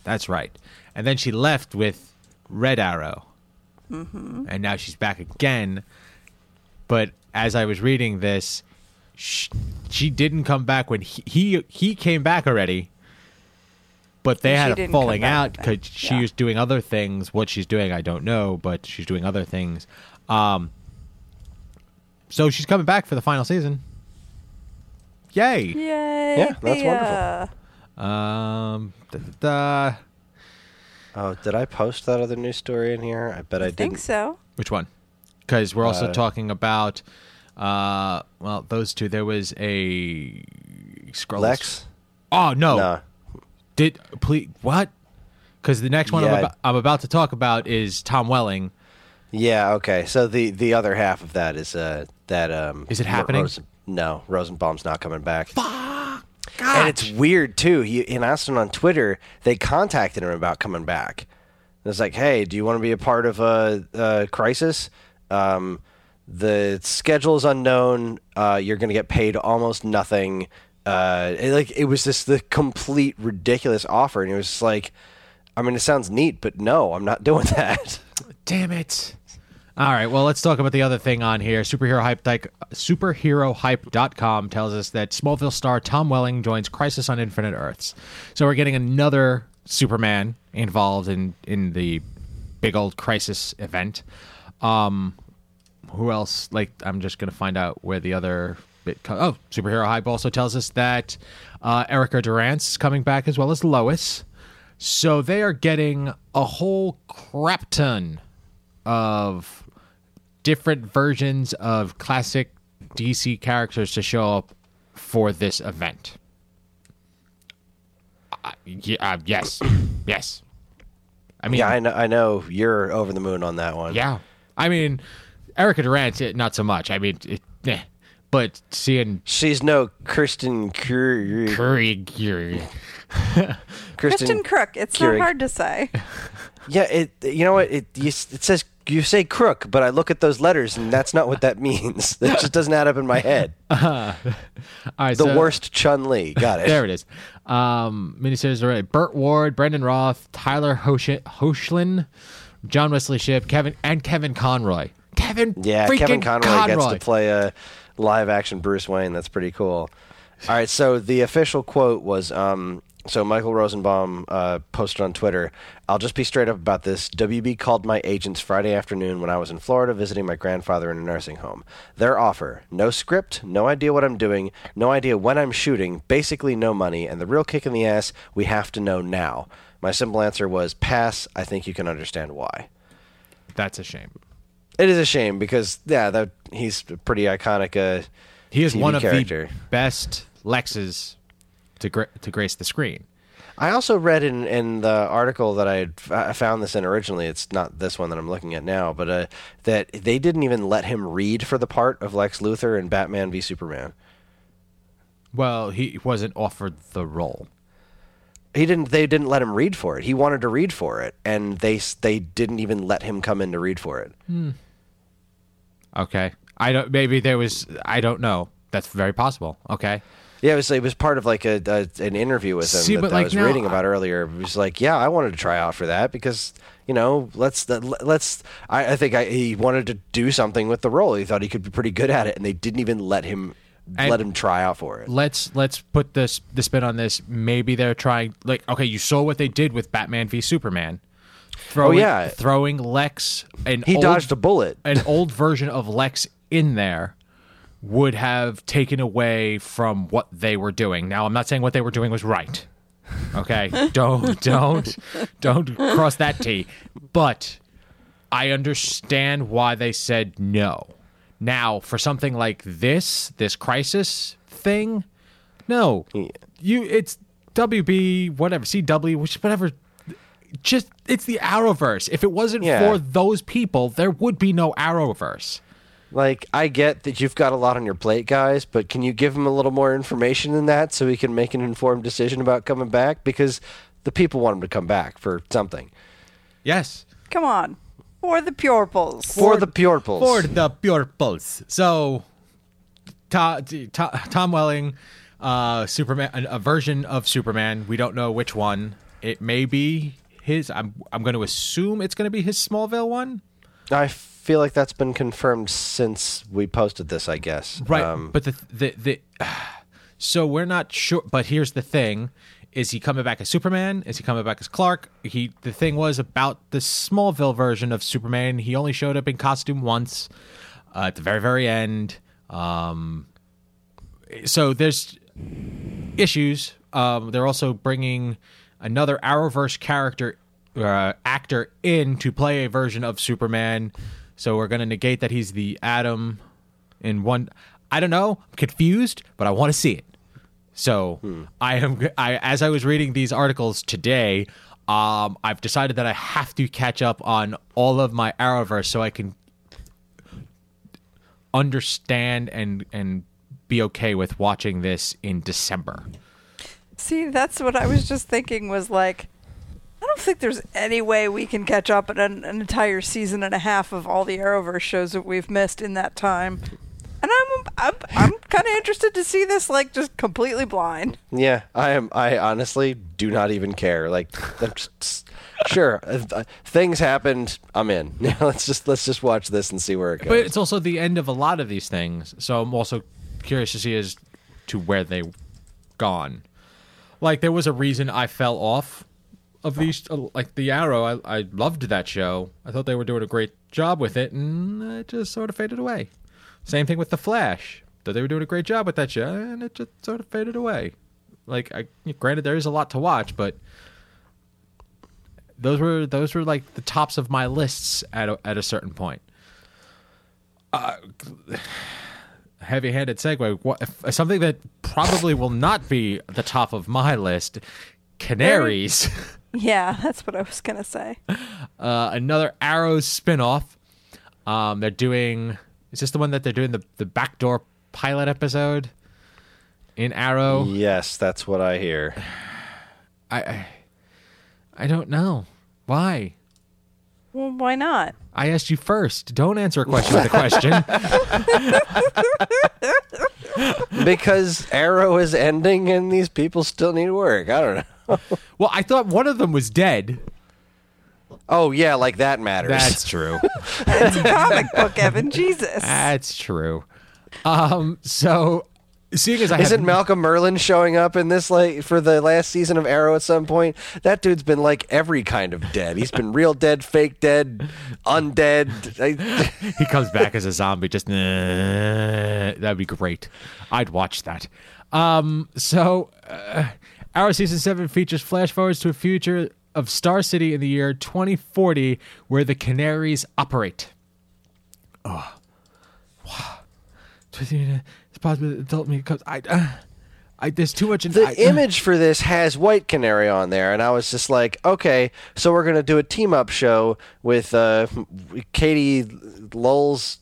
That's right. And then she left with Red Arrow, mm-hmm. and now she's back again. But as I was reading this, she, she didn't come back when he, he he came back already. But they And had a falling out because she Yeah. was doing other things. What she's doing, I don't know, but she's doing other things. Um, so she's coming back for the final season. Yay! Yay! Yeah, that's Thea. wonderful. Um, da, da, da. Oh, did I post that other news story in here? I bet I, I didn't. think so. which one? Because we're also Uh, talking about, uh, well, those two. There was a Skrulls. Lex? Oh no! No. Did please what? Because the next one I'm, about, I'm about to talk about is Tom Welling. Yeah. Okay. So the the other half of that is uh that um. Is it happening? Rosen- no, Rosenbaum's not coming back. God. And it's weird too. He in Aston on Twitter, they contacted him about coming back. It's like, hey, do you want to be a part of a, a crisis? Um, the schedule is unknown. Uh, you're going to get paid almost nothing. Uh, it, like it was just the complete ridiculous offer, and it was just like, I mean, it sounds neat, but no, I'm not doing that. Damn it. All right, well, let's talk about the other thing on here. Superhero Hype, like, superherohype.com tells us that Smallville star Tom Welling joins Crisis on Infinite Earths. So we're getting another Superman involved in in the big old Crisis event. Um who else? Like I'm just going to find out where the other bit co- Oh, Superhero Hype also tells us that uh Erica Durance's coming back as well as Lois. So they are getting a whole crap ton of different versions of classic DC characters to show up for this event. Uh, yeah, uh, yes, yes. I mean, yeah, I know, I know you're over the moon on that one. yeah. I mean, Erica Durance, not so much. I mean, it, eh. but seeing she's no Kristen Curry. Curry, Curry Kristen Crook. It's Keurig. not hard to say. Yeah, it. You know what? It you, it says you say crook, but I look at those letters, and that's not what that means. That just doesn't add up in my head. All right, The so- worst Chun Li. Got it. There it is. Um, miniseries already. Burt Ward, Brandon Routh, Tyler Hosh- Hoechlin, John Wesley Shipp, Kevin and Kevin Conroy. Kevin, Yeah, freaking Kevin Conroy, gets to play a live action Bruce Wayne. That's pretty cool. All right, so the official quote was um, so Michael Rosenbaum uh, posted on Twitter. I'll just be straight up about this. WB called my agents Friday afternoon when I was in Florida visiting my grandfather in a nursing home. Their offer: no script, no idea what I'm doing, no idea when I'm shooting, basically no money, and the real kick in the ass: we have to know now. My simple answer was pass. I think you can understand why. That's a shame. It is a shame because yeah, that he's a pretty iconic. Uh, He is TV one of character. the best Lexes to gra- to grace the screen. I also read in, in the article that I had I found this in originally. It's not this one that I'm looking at now, but uh, that they didn't even let him read for the part of Lex Luthor in Batman v Superman. Well, he wasn't offered the role. He didn't. They didn't let him read for it. He wanted to read for it, and they they didn't even let him come in to read for it. Hmm. Okay, I don't. Maybe there was. I don't know. That's very possible. Okay. Yeah, it was it was part of like a, a an interview with him See, that but, I was now- reading about earlier. It was like, yeah, I wanted to try out for that because you know, let's let's. I, I think I, he wanted to do something with the role. He thought he could be pretty good at it, and they didn't even let him And- let him try out for it. let's let's put this the spin on this. Maybe they're trying like okay, you saw what they did with Batman v Superman. Oh, throwing, Oh, yeah. throwing Lex and He old, dodged a bullet. an old version of Lex in there would have taken away from what they were doing. Now, I'm not saying what they were doing was right. Okay, don't don't don't cross that T. But I understand why they said no. Now, for something like this, this crisis thing, no, you it's WB whatever CW which whatever. Just it's the Arrowverse. If it wasn't Yeah. for those people, there would be no Arrowverse. Like, I get that you've got a lot on your plate, guys, but can you give him a little more information than that so he can make an informed decision about coming back? Because the people want him to come back for something. Yes. Come on. For the purples. For, the purples. For the Purples. So, Ta- Ta- Tom Welling uh, Superman, a, a version of Superman. We don't know which one. It may be his. I'm I'm going to assume it's going to be his Smallville one. I feel like that's been confirmed since we posted this. I guess. Right, Um, but the the the so we're not sure. But here's the thing: is he coming back as Superman? Is he coming back as Clark? He the thing was about the Smallville version of Superman. He only showed up in costume once uh, at the very very end. Um, so there's issues. Um, they're also bringing another Arrowverse character uh, actor in to play a version of Superman. So we're going to negate that he's the Atom in one. I don't know. I'm confused, but I want to see it. So I am. I as I was reading these articles today, um, I've decided that I have to catch up on all of my Arrowverse so I can understand and and be okay with watching this in December. See, that's what I was just thinking was like, I don't think there's any way we can catch up on an, an entire season and a half of all the Arrowverse shows that we've missed in that time. And I'm I'm, I'm kind of interested to see this like just completely blind. Yeah, I am. I honestly do not even care. Like, I'm just, sure, uh, things happened. I'm in. Yeah, let's just let's just watch this and see where it goes. But it's also the end of a lot of these things, so I'm also curious to see as to where they gone. Like there was a reason I fell off of these, uh, like the Arrow. I, I loved that show. I thought they were doing a great job with it, and it just sort of faded away. Same thing with the Flash. Thought they were doing a great job with that show, and it just sort of faded away. Like, I, granted, there is a lot to watch, but those were those were like the tops of my lists at a, at a certain point. Uh, heavy-handed segue. What, if- something that probably will not be the top of my list. Canaries, Yeah, that's what I was gonna say. uh, another Arrow spin-off. Um, they're doing. Is this the one that they're doing the the backdoor pilot episode in Arrow? yes, that's what I hear. I, I I don't know why. Well, why not? I asked you first. Don't answer a question with a question. because Arrow is ending and these people still need work. I don't know. well, I thought one of them was dead. Oh yeah, like that matters. That's true. It's a comic book, Evan. Jesus. That's true. Um, so seeing as I Isn't have, Malcolm Merlyn showing up in this like for the last season of Arrow at some point? That dude's been like every kind of dead. He's been real dead, fake dead, undead. He comes back as a zombie, just "Nah," that'd be great. I'd watch that. Um, so uh, our season seven features flash forwards to a future of Star City in the year 2040, where the Canaries operate. Oh, wow. It's possible that adult me comes. I, uh, I. There's too much. In, the I, uh, image for this has White Canary on there, and I was just like, okay, so we're gonna do a team up show with uh, Katie Lowell's,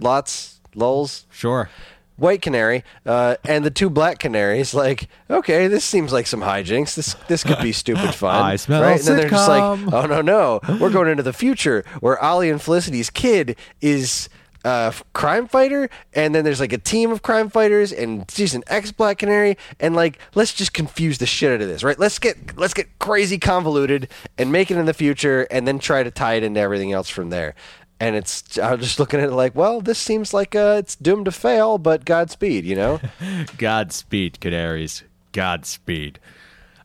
Lots Lowell's Sure. White Canary, uh, and the two Black Canaries. Like, okay, this seems like some hijinks. This this could be stupid fun. I smell right? And then they're just like, oh no no, we're going into the future where Ollie and Felicity's kid is a crime fighter, and then there's like a team of crime fighters, and she's an ex Black Canary, and like, let's just confuse the shit out of this, right? Let's get let's get crazy convoluted and make it in the future, and then try to tie it into everything else from there. And it's I'm just looking at it like, well, this seems like uh, it's doomed to fail, but Godspeed, you know. Godspeed, Canaries. Godspeed.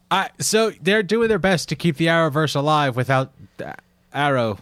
Uh, so they're doing their best to keep the Arrowverse alive without Arrow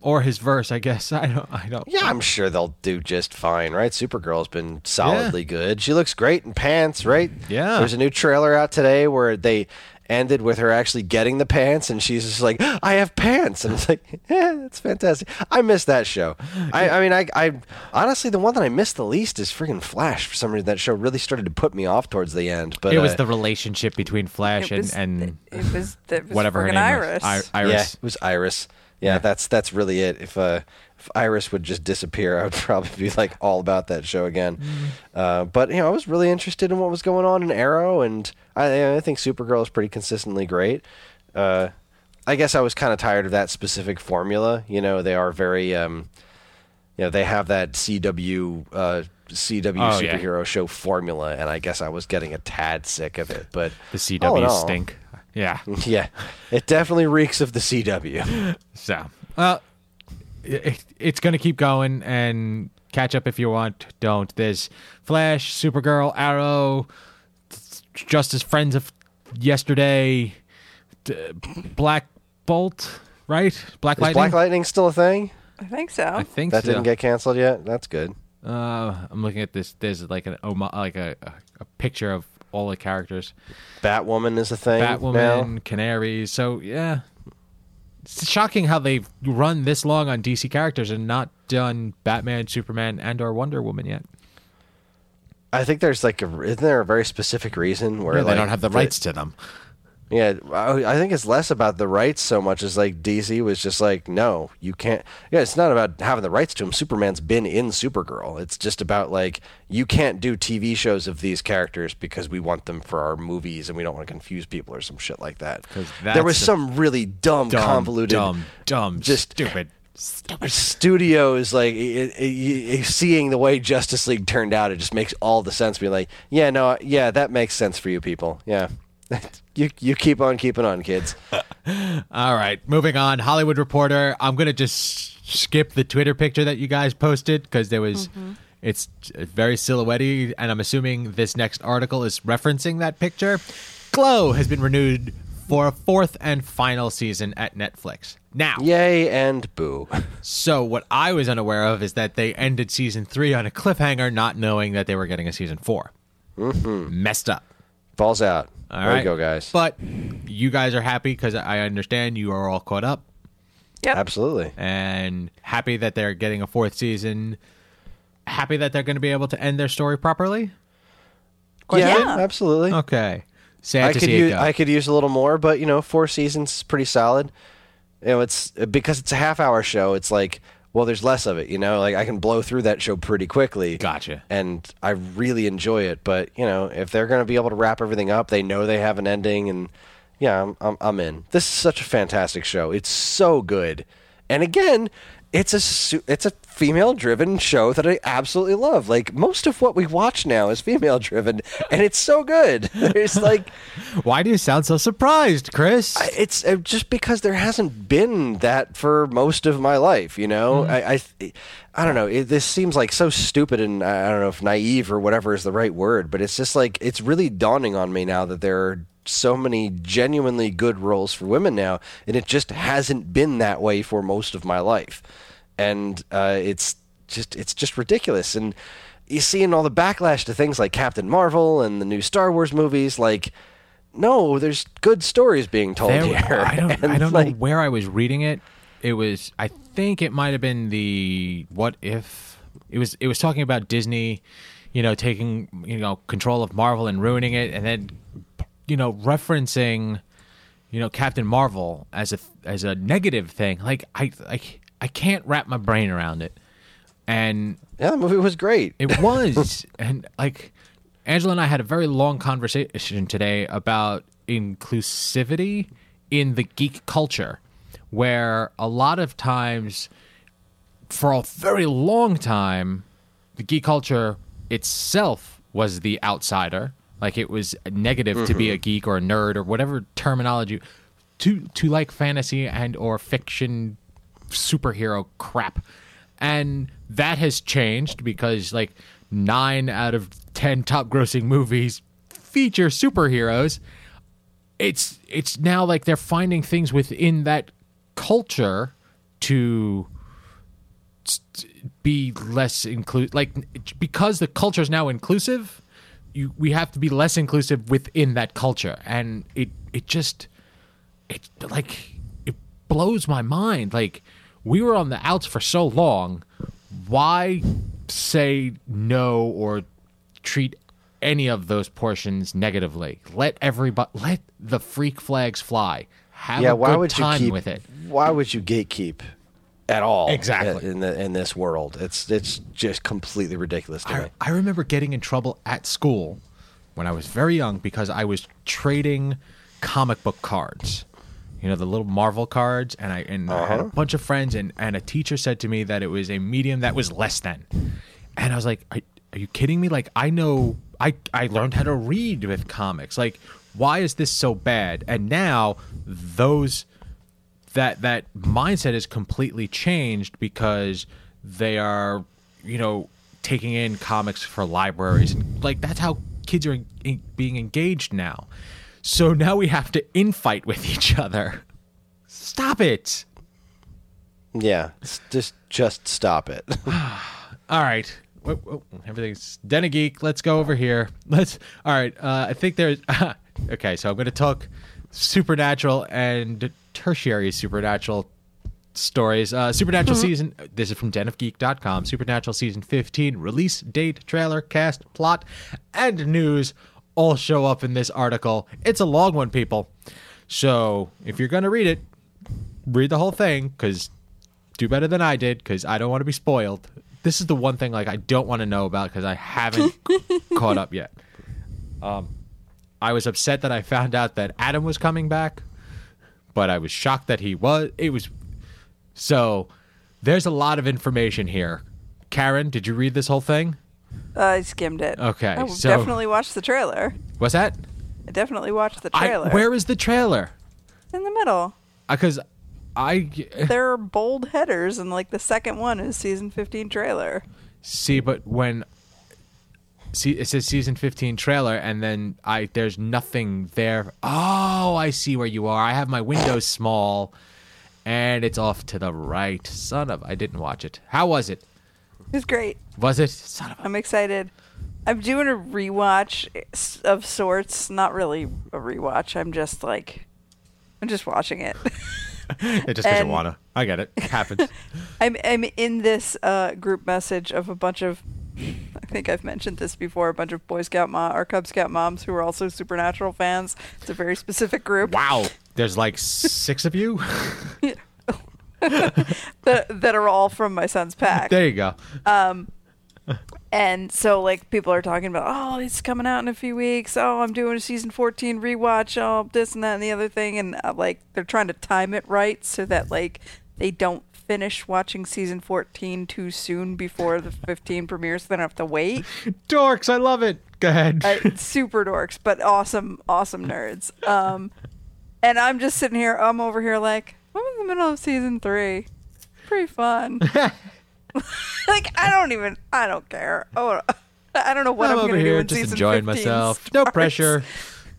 or his verse. I guess I don't. I don't. Yeah, I'm sure they'll do just fine, right? Supergirl's been solidly good. She looks great in pants, right? Yeah. There's a new trailer out today where they ended with her actually getting the pants, and she's just like, "I have pants," and it's like, "Yeah, it's fantastic." I miss that show. I, I mean, I, I honestly, the one that I missed the least is friggin' Flash. For some reason, that show really started to put me off towards the end. But It was uh, the relationship between Flash It was, and and it was, it was whatever her name Iris. was. I- Iris. Yeah, it was Iris. Yeah, that's that's really it. If uh, if Iris would just disappear, I would probably be like all about that show again. Mm-hmm. Uh, but you know, I was really interested in what was going on in Arrow, and I, I think Supergirl is pretty consistently great. Uh, I guess I was kind of tired of that specific formula. You know, they are very, um, you know, they have that CW uh, CW Oh, yeah. superhero show formula, and I guess I was getting a tad sick of it. But The all CW all, stink. Yeah. Yeah, it definitely reeks of the CW. So, well, it, it's going to keep going and catch up if you want. Don't. There's Flash, Supergirl, Arrow, Justice Friends of Yesterday, d- Black Bolt, right? Black Is Lightning. Black Lightning still a thing? I think so. I think That so. didn't get canceled yet. That's good. Uh, I'm looking at this. There's like an like a, a, a picture of all the characters. Batwoman is a thing now. Batwoman, Canaries. So yeah, it's shocking how they've run this long on DC characters and not done Batman, Superman, and or Wonder Woman yet. I think there's like a isn't there a very specific reason where Yeah, they like, don't have the rights to them. Yeah, I I think it's less about the rights so much as like DC was just like, no, you can't. Yeah, it's not about having the rights to him. Superman's been in Supergirl. It's just about like you can't do TV shows of these characters because we want them for our movies and we don't want to confuse people or some shit like that. There was some really dumb, Dumb, convoluted, dumb, dumb, just stupid. studios like it, it, it- seeing the way Justice League turned out, it just makes all the sense. Be like, yeah, no, yeah, that makes sense for you people. Yeah, you you keep on keeping on, kids. All right, moving on. Hollywood Reporter. I'm gonna just skip the Twitter picture that you guys posted because there was. It's very silhouetted, and I'm assuming this next article is referencing that picture. Glow has been renewed for a fourth and final season at Netflix. Now, Yay and boo. so what I was unaware of is that they ended season three on a cliffhanger, not knowing that they were getting a season 4 Mm-hmm. Messed up. Falls out. All there right, you go, guys. But you guys are happy because I understand you are all caught up. Yeah, Absolutely. and happy that they're getting a fourth season. Happy that they're going to be able to end their story properly. Yeah, Yeah. absolutely. Okay, sad I to could see it use go. I could use a little more, but you know, four seasons is pretty solid. You know, it's because it's a half hour show. It's like, well, there's less of it. You know, like I can blow through that show pretty quickly. Gotcha. And I really enjoy it. But you know, if they're going to be able to wrap everything up, they know they have an ending, and yeah, I'm I'm, I'm in. This is such a fantastic show. It's so good, and again. It's a it's a female driven show that I absolutely love. Like most of what we watch now is female driven, and it's so good. It's like Why do you sound so surprised, Chris? I- it's uh, just because there hasn't been that for most of my life you know I, I i don't know it, this seems like so stupid and i don't know if naive or whatever is the right word but it's just like it's really dawning on me now that there are so many genuinely good roles for women now and it just hasn't been that way for most of my life and uh, it's just it's just ridiculous and you see in all the backlash to things like captain marvel and the new star wars movies like no, there's good stories being told There- here. I don't, And, I don't know where I was reading it. It was, I think it might have been the what if it was. It was talking about Disney, you know, taking you know control of Marvel and ruining it, and then you know referencing, you know, Captain Marvel as a as a negative thing. Like I, I, I can't wrap my brain around it, and Yeah, the movie was great. it was. and like Angela and I had a very long conversation today about inclusivity in the geek culture, where a lot of times, for a very long time, the geek culture itself was the outsider. Like it was negative to be a mm-hmm. geek or a nerd or whatever terminology to to like fantasy and or fiction superhero crap. And that has changed because like 9 out of 10 top grossing movies feature superheroes. It's it's now like they're finding things within that culture to be less inclusive like because the culture is now inclusive you we have to be less inclusive within that culture and it it just it like it blows my mind like we were on the outs for so long why say no or treat any of those portions negatively let everybody let the freak flags fly have yeah, a why good would time you keep with it Why would you gatekeep at all? Exactly. in the in this world. It's it's just completely ridiculous to me. I, I remember getting in trouble at school when I was very young because I was trading comic book cards. You know, the little Marvel cards, and I and I had a Uh-huh. bunch of friends, and, and a teacher said to me that it was a medium that was less than. And I was like, "Are- are you kidding me? Like I know I I learned how to read with comics. Like why is this so bad? And now those that that mindset is completely changed because they are you know taking in comics for libraries and like that's how kids are in, being engaged now. So now we have to infight with each other. Stop it. Yeah, just just stop it. All right. Whoa, whoa, everything's Den of Geek. Let's go over here. Let's. All right. Uh, I think there's. okay, so I'm going to talk supernatural and tertiary supernatural stories. Uh, supernatural season. This is from denofgeek.com. Supernatural season 15 release date, trailer, cast, plot, and news all show up in this article. It's a long one, people. So if you're going to read it, read the whole thing because do better than I did because I don't want to be spoiled. This is the one thing like I don't want to know about because I haven't caught up yet. Um, I was upset that I found out that Adam was coming back, but I was shocked that he was. It was so. There's a lot of information here. Karen, did you read this whole thing? Uh, I skimmed it. Okay, I so- definitely watched the trailer. What's that? I definitely watched the I, trailer. where is the trailer? in the middle. Uh, because I There are bold headers, and like the second one is season 15 trailer. See, but when see it says season 15 trailer and then I there's nothing there. Oh, I see where you are. I have my windows small and it's off to the right. Son of I didn't watch it. How was it? It was great. Was it? Son of a I'm excited. I'm doing a rewatch of sorts. Not really a rewatch. I'm just like, I'm just watching it. It just because you wanna. I get it. It happens. I'm I'm in this uh, group message of a bunch of, I think I've mentioned this before, a bunch of Boy Scout mom or Cub Scout moms who are also Supernatural fans. It's a very specific group wow. There's like six of you. that that are all from my son's pack. there you go. Um, And so, like, people are talking about, oh, it's coming out in a few weeks. Oh, I'm doing a season 14 rewatch. Oh, this and that and the other thing. And, uh, like, they're trying to time it right so that, like, they don't finish watching season 14 too soon before the 15 premieres. So they don't have to wait. Dorks, I love it. Go ahead. Uh, super dorks, but awesome, awesome nerds. Um, and I'm just sitting here, I'm over here, like, I'm in the middle of season three. Pretty fun. like, I don't even, I don't care. Oh, I don't know what I'm I'm, over gonna do here when just season enjoying 15 myself. No starts. pressure.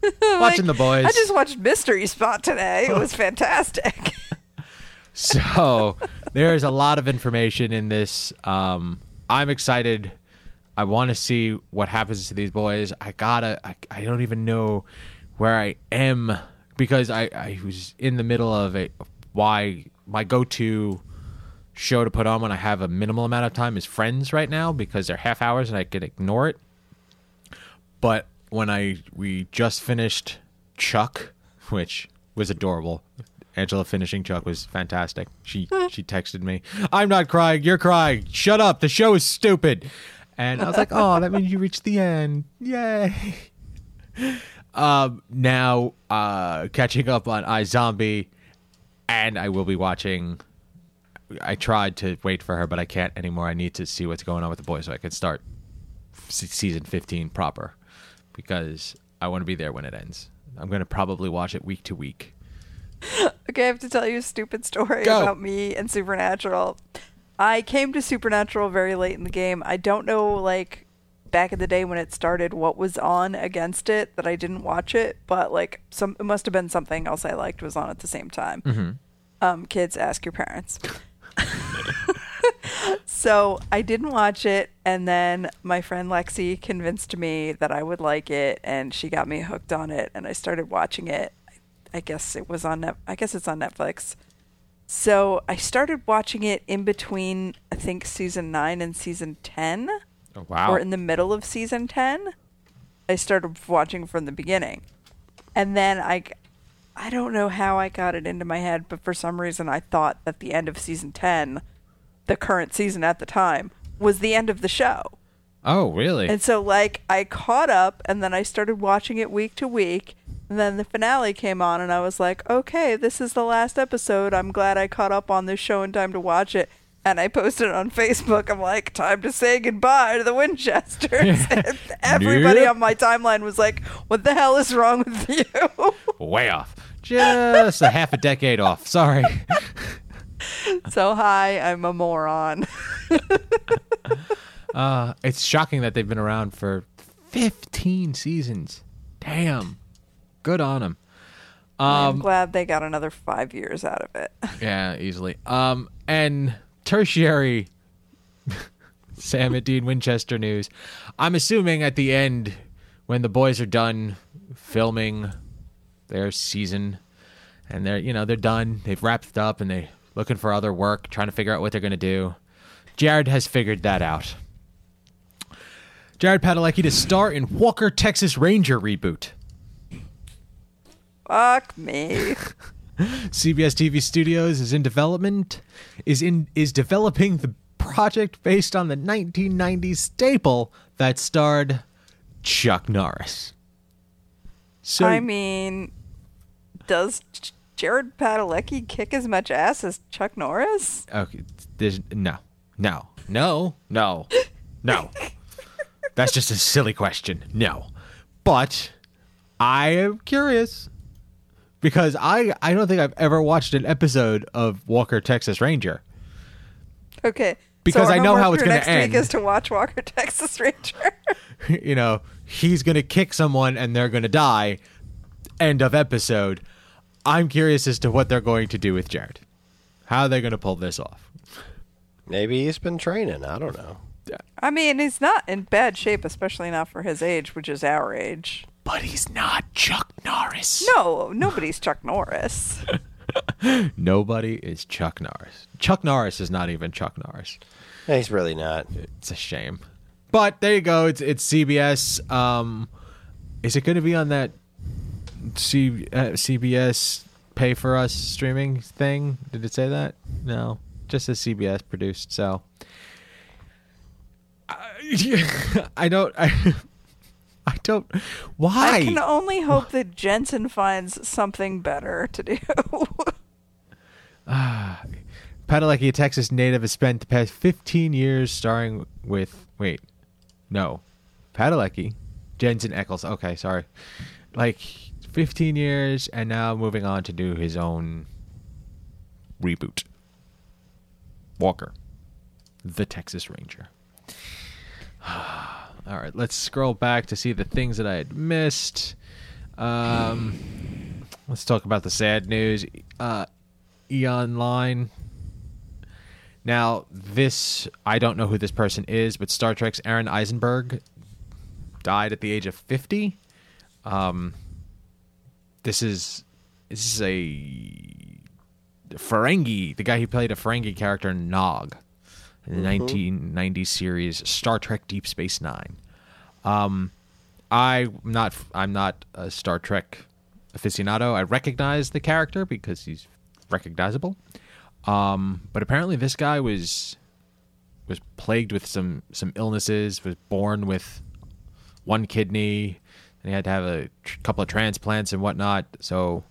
Like, Watching the boys. I just watched Mystery Spot today. It was fantastic. So there's a lot of information in this. Um, I'm excited. I want to see what happens to these boys. I gotta. I, I don't even know where I am because I, I was in the middle of a why my go-to show to put on when I have a minimal amount of time is Friends right now because they're half hours and I can ignore it. But when I we just finished Chuck, which was adorable. Angela finishing Chuck was fantastic. She she texted me, "I'm not crying. You're crying. Shut up. The show is stupid." And I was like, "Oh, that means you reached the end. Yay!" Um, now uh, catching up on iZombie, and I will be watching. I tried to wait for her, but I can't anymore. I need to see what's going on with the boys so I can start season 15 proper because I want to be there when it ends. I'm going to probably watch it week to week. Okay, I have to tell you a stupid story Go. about me and Supernatural. I came to Supernatural very late in the game. I don't know, like, back in the day when it started, what was on against it that I didn't watch it, but, like, some it must have been something else I liked was on at the same time. Um, kids, ask your parents. so I didn't watch it, and then my friend Lexi convinced me that I would like it, and she got me hooked on it, and I started watching it. I guess it was on net. I guess it's on Netflix. So I started watching it in between, I think season nine and season ten, Oh, wow. or in the middle of season ten. I started watching from the beginning, and then I, I don't know how I got it into my head, but for some reason I thought that the end of season ten, the current season at the time, was the end of the show. oh, really? And so, like, I caught up and then I started watching it week to week. And then the finale came on, and I was like, okay, this is the last episode. I'm glad I caught up on this show in time to watch it. And I posted it on Facebook. I'm like, time to say goodbye to the Winchesters. and everybody Nope. on my timeline was like, what the hell is wrong with you? Way off. Just a half a decade off. Sorry. so, hi, I'm a moron. Uh, it's shocking that they've been around for 15 seasons. Damn. Good on them. I'm glad they got another five years out of it. Yeah, easily. Um, and tertiary Sam and Dean Winchester news. I'm assuming at the end, when the boys are done filming their season, and they're you know they're done, they've wrapped up, and they're looking for other work, trying to figure out what they're gonna do. Jared has figured that out. Jared Padalecki to star in Walker Texas Ranger reboot. Fuck me. CBS TV Studios is in development is in is developing the project based on the 1990s staple that starred Chuck Norris. So I mean, does Jared Padalecki kick as much ass as Chuck Norris? okay, there's no, no, no, no, no. That's just a silly question. No, but I am curious because I I don't think I've ever watched an episode of Walker Texas Ranger. Okay. Because so I know how it's gonna next end. week is to watch Walker Texas Ranger. you know, he's going to kick someone and they're going to die. End of episode. I'm curious as to what they're going to do with Jared. How are they're going to pull this off. Maybe he's been training. I don't know. Yeah. I mean, he's not in bad shape, especially not for his age, which is our age. But he's not Chuck Norris. No, nobody's Chuck Norris. Nobody is Chuck Norris. Chuck Norris is not even Chuck Norris. Yeah, he's really not. It's a shame. But there you go. It's it's CBS. Um, is it going to be on that C, uh, CBS pay for us streaming thing? Did it say that? No, just as CBS produced. So I, I don't. I, I don't. Why? I can only hope that Jensen finds something better to do. ah, Padalecki, a Texas native, has spent the past 15 years starring with. Wait, no. Padalecki, Jensen Ackles. Okay, sorry. Like 15 years, and now moving on to do his own reboot. Walker, the Texas Ranger. All right, let's scroll back to see the things that I had missed. Um, let's talk about the sad news. Uh, E. Now, this I don't know who this person is, but Star Trek's Aron Eisenberg died at the age of fifty. Um, this is this is a Ferengi, the guy who played a Ferengi character Nog in the 1990 series Star Trek Deep Space Nine. Um, I'm not I'm not a Star Trek aficionado. I recognize the character because he's recognizable. Um, but apparently this guy was was plagued with some some illnesses. Was born with one kidney, and he had to have a tr- couple of transplants and whatnot. So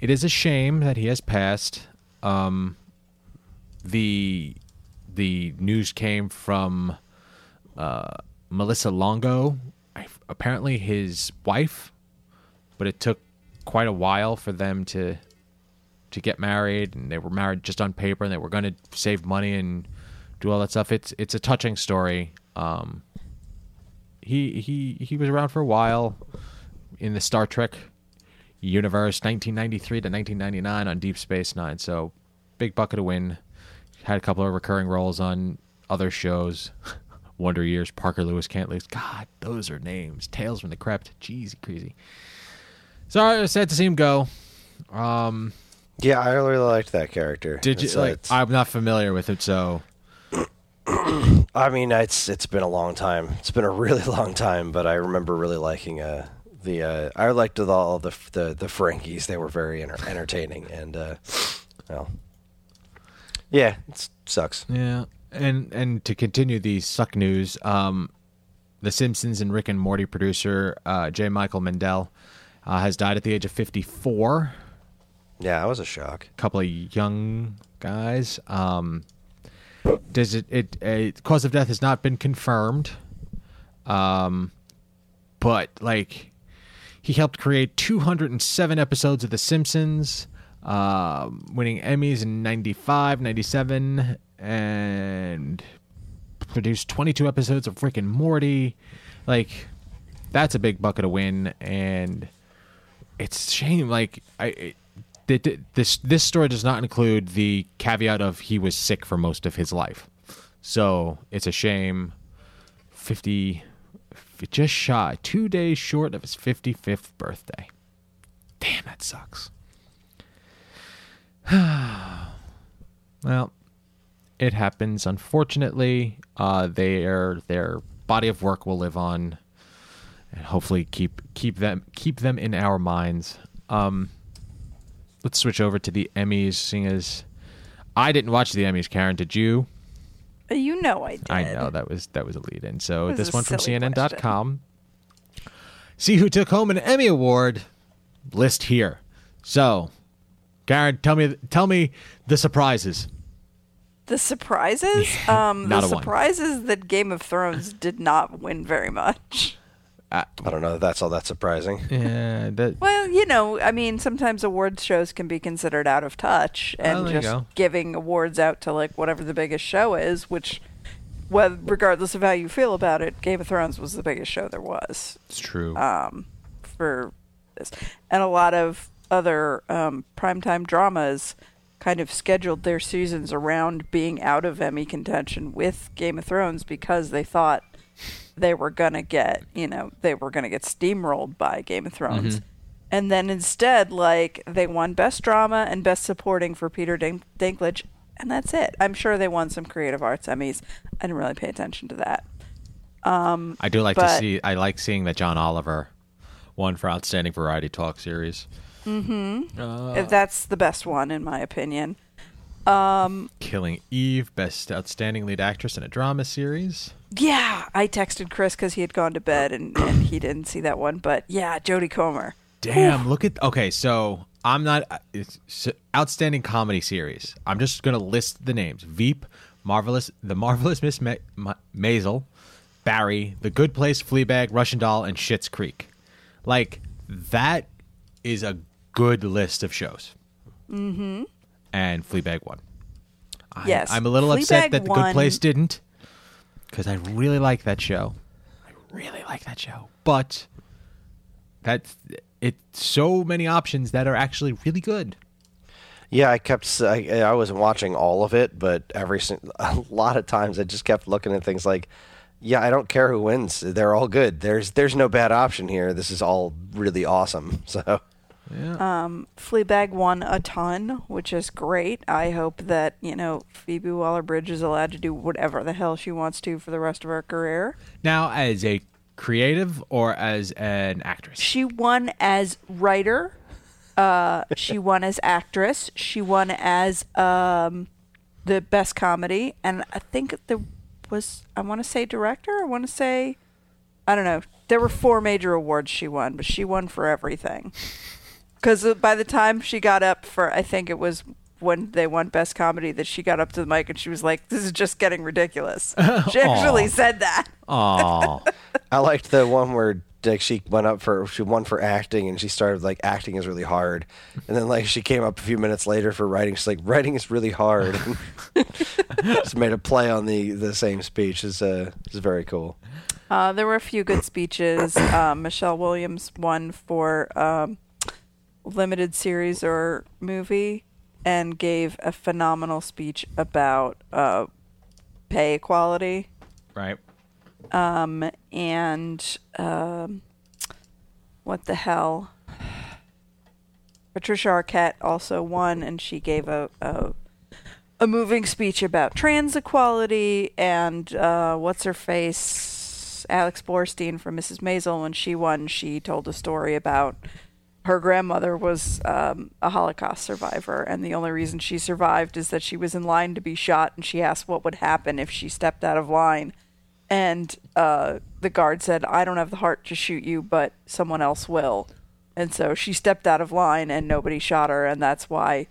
it is a shame that he has passed. Um, the the news came from uh, Melissa Longo, I, apparently his wife, but it took quite a while for them to to get married, and they were married just on paper, and they were going to save money and do all that stuff. It's it's a touching story. Um, he he he was around for a while in the Star Trek universe, 1993 to 1999 on Deep Space Nine. So big bucket of win. Had a couple of recurring roles on other shows. Wonder Years, Parker Lewis Can't Lose. God, those are names. Tales from the Crypt. Jeez, crazy. Sorry, I was sad to see him go. Um, Yeah, I really liked that character. did you It's, like? it's- I'm not familiar with it, so I mean, it's it's been a long time. It's been a really long time, but I remember really liking uh, the. Uh, I liked all the the the Ferengis. They were very enter- entertaining, and uh, well, yeah, it sucks. yeah. And and to continue the suck news, um, the Simpsons and Rick and Morty producer uh, J. Michael Mendel uh, has died at the age of 54. Yeah, that was a shock. A couple of young guys. Um, does it it uh, cause of death has not been confirmed. Um, but like he helped create 207 episodes of The Simpsons, um, winning Emmys in 95, 97, and produced 22 episodes of Rick and Morty. Like, that's a big bucket of win, and it's shame. Like, I. It, th- th- this this story does not include the caveat of he was sick for most of his life, so it's a shame. Fifty, just shy, two days short of his fifty fifth birthday. Damn, that sucks. well, it happens. Unfortunately, uh, their their body of work will live on, and hopefully keep keep them keep them in our minds. Um, let's switch over to the Emmys, seeing as I didn't watch the Emmys. Karen, did you? You know I did. I know that was that was a lead in. So this one from CNN.com. See who took home an Emmy award. List here. So, Karen, tell me tell me the surprises. The surprises? um, not the a one. surprises that Game of Thrones did not win very much. I don't know. if That's all that surprising. Yeah, that Well, you know, I mean, sometimes awards shows can be considered out of touch, and Oh, just giving awards out to like whatever the biggest show is, which, well, regardless of how you feel about it, Game of Thrones was the biggest show there was it's true. um, for this, and a lot of other um, primetime dramas kind of scheduled their seasons around being out of Emmy contention with Game of Thrones because they thought they were gonna get, you know, they were gonna get steamrolled by Game of Thrones. And then instead, like, they won Best Drama and Best Supporting for Peter Dink- Dinklage, and that's it. I'm sure they won some Creative Arts Emmys. I didn't really pay attention to that. I do like to see. I like seeing that John Oliver won for outstanding variety talk series. If That's the best one, in my opinion. Um, Killing Eve, best outstanding lead actress in a drama series. Yeah, I texted Chris because he had gone to bed and, and he didn't see that one. But yeah, Jodie Comer. Damn, look at okay. So I'm not it's s- outstanding comedy series. I'm just gonna list the names: Veep, Marvelous, The Marvelous Miss Ma- Ma- Maisel, Barry, The Good Place, Fleabag, Russian Doll, and Schitt's Creek. Like that is a good list of shows. Mm-hmm. And Fleabag won. I, Yes, I'm a little upset Fleabag that The won. Good Place didn't, because I really like that show. I really like that show, but that's it's so many options that are actually really good. Yeah, I kept. I wasn't watching all of it, but every a lot of times I just kept looking at things like, yeah, I don't care who wins. They're all good. There's there's no bad option here. This is all really awesome. So Fleabag won a ton, which is great. I hope that, you know, Phoebe Waller Bridge is allowed to do whatever the hell she wants to for the rest of her career. Now, as a creative or as an actress, She won as writer. Uh, she won as actress. She won as um, the best comedy, and I think there was I want to say director. I want to say I don't know. There were four major awards she won, but she won for everything. Because by the time she got up for, I think it was when they won best comedy that she got up to the mic and she was like, "This is just getting ridiculous." She actually said that. oh, I liked the one where like she went up for she won for acting and she started like acting is really hard, and then like she came up a few minutes later for writing. She's like writing is really hard. Just made a play on the the same speech. is uh is very cool. Uh, there were a few good speeches. Um, Michelle Williams won for um, limited series or movie and gave a phenomenal speech about uh, pay equality. right. And um, what the hell? Patricia Arquette also won, and she gave a, a a moving speech about trans equality and uh, what's her face, Alex Borstein from Mrs. Maisel. When she won, she told a story about her grandmother was um, a Holocaust survivor, and the only reason she survived is that she was in line to be shot, and she asked what would happen if she stepped out of line. And uh, the guard said, I don't have the heart to shoot you, but someone else will. And so she stepped out of line and nobody shot her. And that's why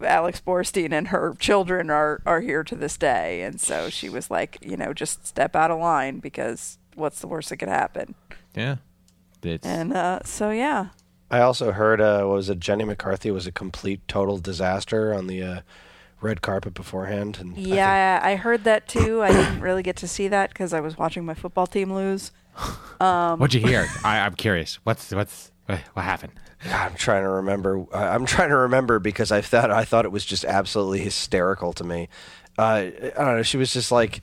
Alex Borstein and her children are are here to this day, and so she was like, you know, just step out of line because what's the worst that could happen? Yeah. It's, And uh, so yeah, I also heard, uh, what was it, Jenny McCarthy was a complete total disaster on the uh, red carpet beforehand. And I think- yeah, I, heard that too. I didn't really get to see that because I was watching my football team lose. What'd you hear? I, I'm curious. What's what's what what happened? God, I'm trying to remember. I- I'm trying to remember because I thought I thought it was just absolutely hysterical to me. Uh, I don't know. She was just like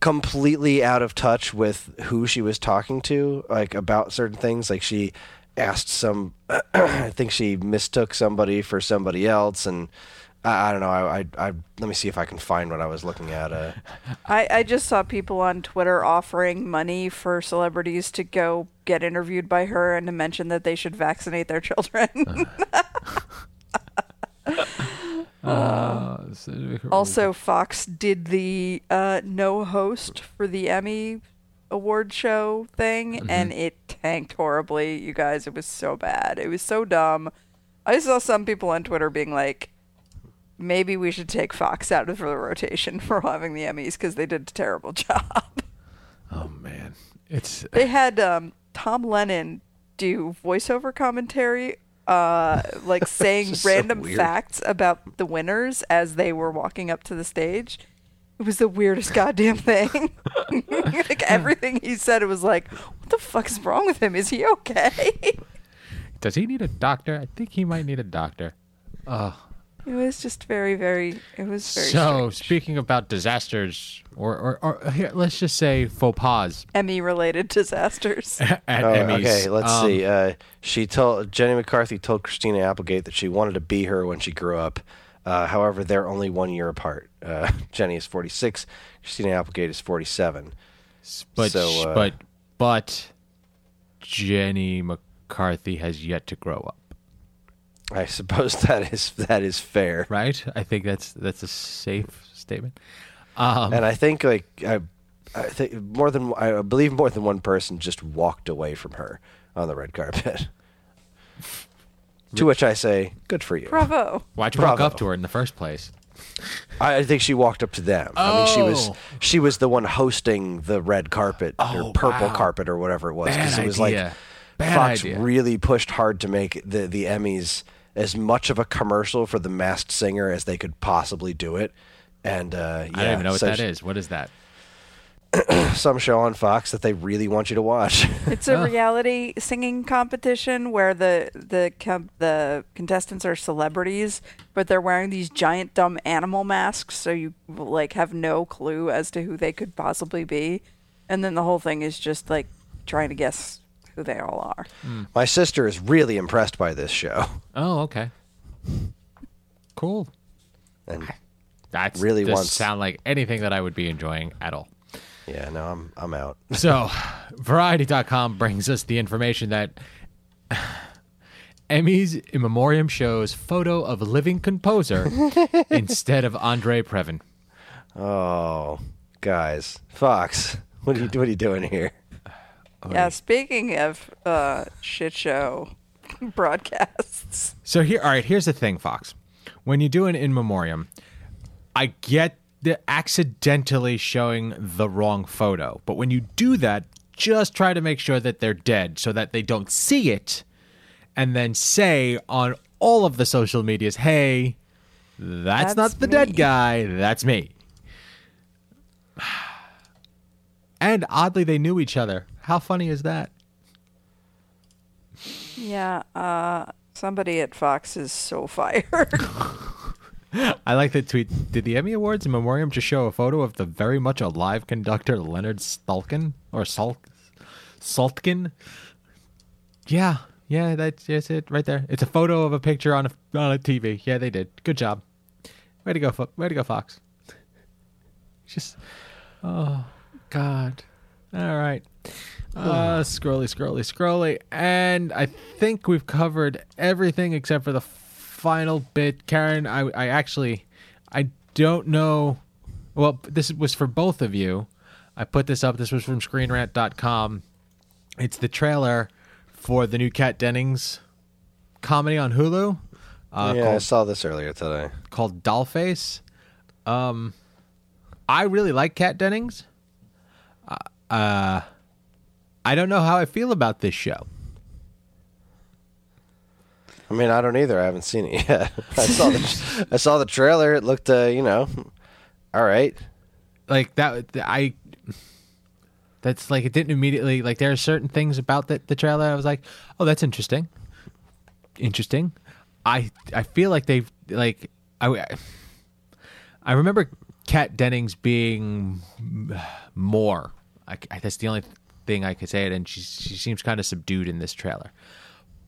completely out of touch with who she was talking to, like about certain things. Like she asked some, I think she mistook somebody for somebody else, and I, I don't know. I, I, I let me see if I can find what I was looking at. Uh, I, I just saw people on Twitter offering money for celebrities to go get interviewed by her and to mention that they should vaccinate their children. Uh, also, Fox did the uh, no host for the Emmy award show thing, and it tanked horribly. You guys, it was so bad. It was so dumb. I saw some people on Twitter being like, maybe we should take Fox out of the rotation for having the Emmys because they did a terrible job. oh man, it's they had um, Tom Lennon do voiceover commentary, uh, like saying just so random facts about the winners as they were walking up to the stage. It was the weirdest goddamn thing. like everything he said, it was like, "What the fuck is wrong with him? Is he okay?" does he need a doctor? I think he might need a doctor. Oh, it was just very, very. It was very. so strange. speaking about disasters, or or, or here, let's just say faux pas Emmy-related disasters. at Oh, Emmys. okay, let's Um, see. Uh, she told Jenny McCarthy told Christina Applegate that she wanted to be her when she grew up. Uh, however, they're only one year apart. Uh, Jenny is 46. Christina Applegate is 47. But So, uh, but but Jenny McCarthy has yet to grow up, I suppose that is that is fair. right? I think that's that's a safe statement. Um, And I think like I, I think more than I believe more than one person just walked away from her on the red carpet. to which I say, good for you. Bravo. why'd you walk bravo. up to her in the first place? I I think she walked up to them. I mean, she was Oh. she was the one hosting the red carpet Oh, or purple wow. carpet or whatever it was Bad it was idea. like Bad Fox idea. really pushed hard to make the the Emmys as much of a commercial for the Masked Singer as they could possibly do it. And uh, yeah, I don't even know what so that she- is. What is that? Some show on Fox that they really want you to watch. It's a Oh. reality singing competition where the the com- the contestants are celebrities, but they're wearing these giant dumb animal masks, so you like have no clue as to who they could possibly be, and then the whole thing is just like trying to guess who they all are. Hmm. My sister is really impressed by this show. Oh, okay. Cool. And That Really doesn't wants- sound like anything that I would be enjoying at all. Yeah, no, I'm I'm out. So, Variety.com brings us the information that Emmys in Memoriam shows photo of living composer instead of Andre Previn. Oh, guys, Fox, what are you what are you doing here? Yeah, speaking of uh, shit show broadcasts, So here, all right. Here's the thing, Fox. When you do an in memoriam, I get the accidentally showing the wrong photo, but when you do that, just try to make sure that they're dead so that they don't see it, and then say on all of the social medias, "Hey, that's, That's not the me." dead guy. That's me." And oddly, they knew each other. How funny is that? yeah, uh, somebody at Fox is so fired. I like the tweet. Did the Emmy Awards in Memoriam just show a photo of the very much alive conductor Leonard Stulkin or Salt Saltkin? Yeah, yeah, that's, that's it right there. It's a photo of a picture on a on a TV. Yeah, they did. Good job. Way to go, Fo- way to go, Fox. Just, oh God. All right. Uh, scrolly, scrolly, scrolly, and I think we've covered everything except for the final bit. Karen, I, I actually, I don't know. Well, this was for both of you. I put this up. This was from ScreenRant.com. It's the trailer for the new Kat Dennings comedy on Hulu uh, yeah, I saw this earlier today. called Dollface. Um, I really like Kat Dennings. Uh, uh, I don't know how I feel about this show. I mean, I don't either. I haven't seen it yet. I saw the I saw the trailer. It looked, uh, you know, all right. Like that, I. That's like it didn't immediately like there are certain things about the, the trailer I was like, oh, that's interesting, interesting. I I feel like they've like I I remember Kat Dennings being more. I, I- that's the only thing I could say it, and she she seems kind of subdued in this trailer.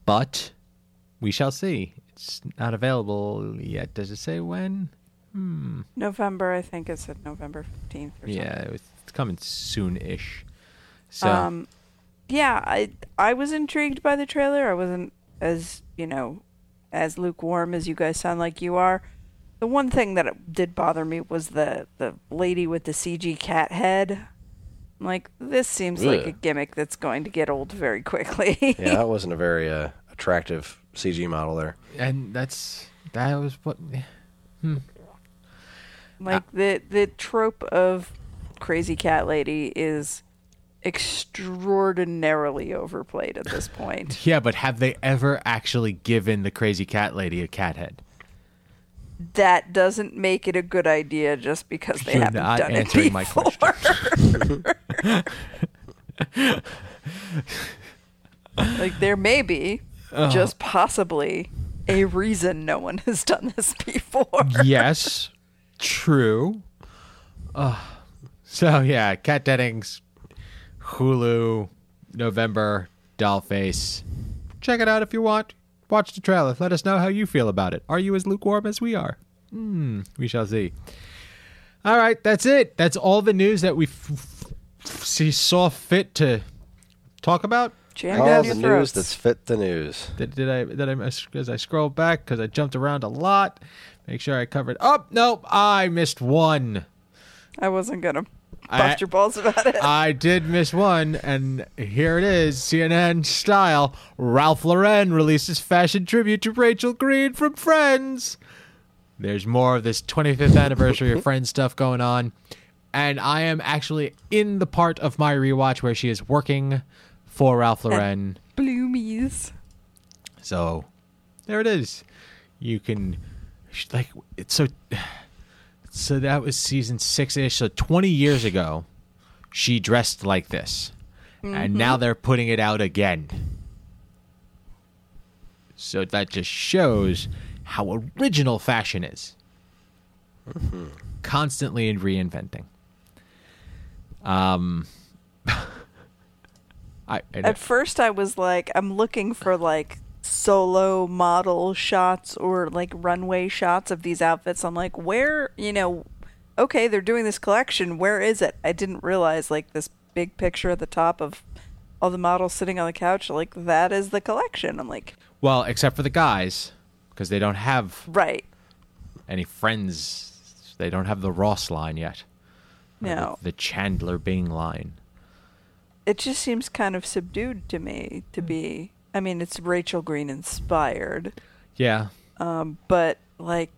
But we shall see. It's not available yet. Does it say when? November, I think it said November 15th or something. Yeah, it's coming soon-ish. So Um, yeah, I I was intrigued by the trailer. I wasn't as you know as lukewarm as you guys sound like you are. The one thing that did bother me was the the lady with the CG cat head. I'm like this seems like a gimmick that's going to get old very quickly. Yeah, that wasn't a very uh, attractive CG model there. and that's that was what hmm. like the the trope of crazy cat lady is extraordinarily overplayed at this point. Yeah, but have they ever actually given the crazy cat lady a cat head? that doesn't make it a good idea just because they You're haven't not done answering it my before. like there may be Uh-huh. just possibly a reason no one has done this before. yes, true. Uh, so yeah, Kat Dennings, Hulu, November, Dollface. Check it out if you want. Watch the trailer. Let us know how you feel about it. Are you as lukewarm as we are? Hmm, we shall see. All right, that's it. That's all the news that we f- f- see saw fit to talk about. Jam All down the news throats. that's fit the news. Did, did I did I as I scroll back because I jumped around a lot? Make sure I covered. Oh nope, I missed one. I wasn't gonna I- bust your balls about it. I did miss one, and here it is, CNN style. Ralph Lauren releases fashion tribute to Rachel Green from Friends. There's more of this 25th anniversary of Friends stuff going on, and I am actually in the part of my rewatch where she is working for Ralph Lauren. Bloomies. So there it is. You can like it's so so that was season 6ish so 20 years ago she dressed like this. And now they're putting it out again. So that just shows how original fashion is. Mm-hmm. Constantly reinventing. Um I, I At first, I was like, I'm looking for like solo model shots or like runway shots of these outfits. I'm like, where, you know, okay, they're doing this collection. Where is it? I didn't realize like this big picture at the top of all the models sitting on the couch. Like, that is the collection. I'm like, well, except for the guys because they don't have right. any friends. They don't have the Ross line yet. Or the- No. The, Chandler Bing line. It just seems kind of subdued to me to be. I mean, it's Rachel Green inspired, Yeah, um, but like,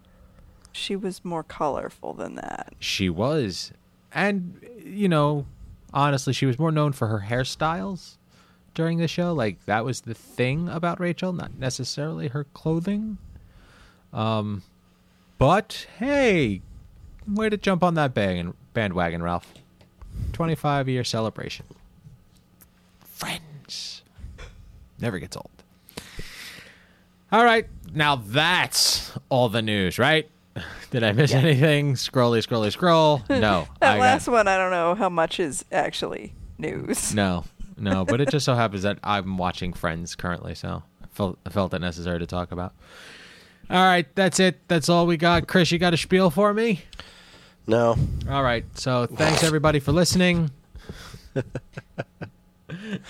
she was more colorful than that. she was. And, you know, honestly, she was more known for her hairstyles during the show. Like, that was the thing about Rachel, not necessarily her clothing. Um, but, hey, way to jump on that bandwagon, Ralph. 25 year celebration. Friends. Never gets old. All right, now that's all the news, right? Did I miss anything? Scrolly, scrolly, scroll. No. That I got- last one, I don't know how much is actually news. no, no, but it just so happens that I'm watching Friends currently, so I felt, I felt it necessary to talk about. All right, that's it. That's all we got. Chris, you got a spiel for me? No, All right, so thanks everybody for listening.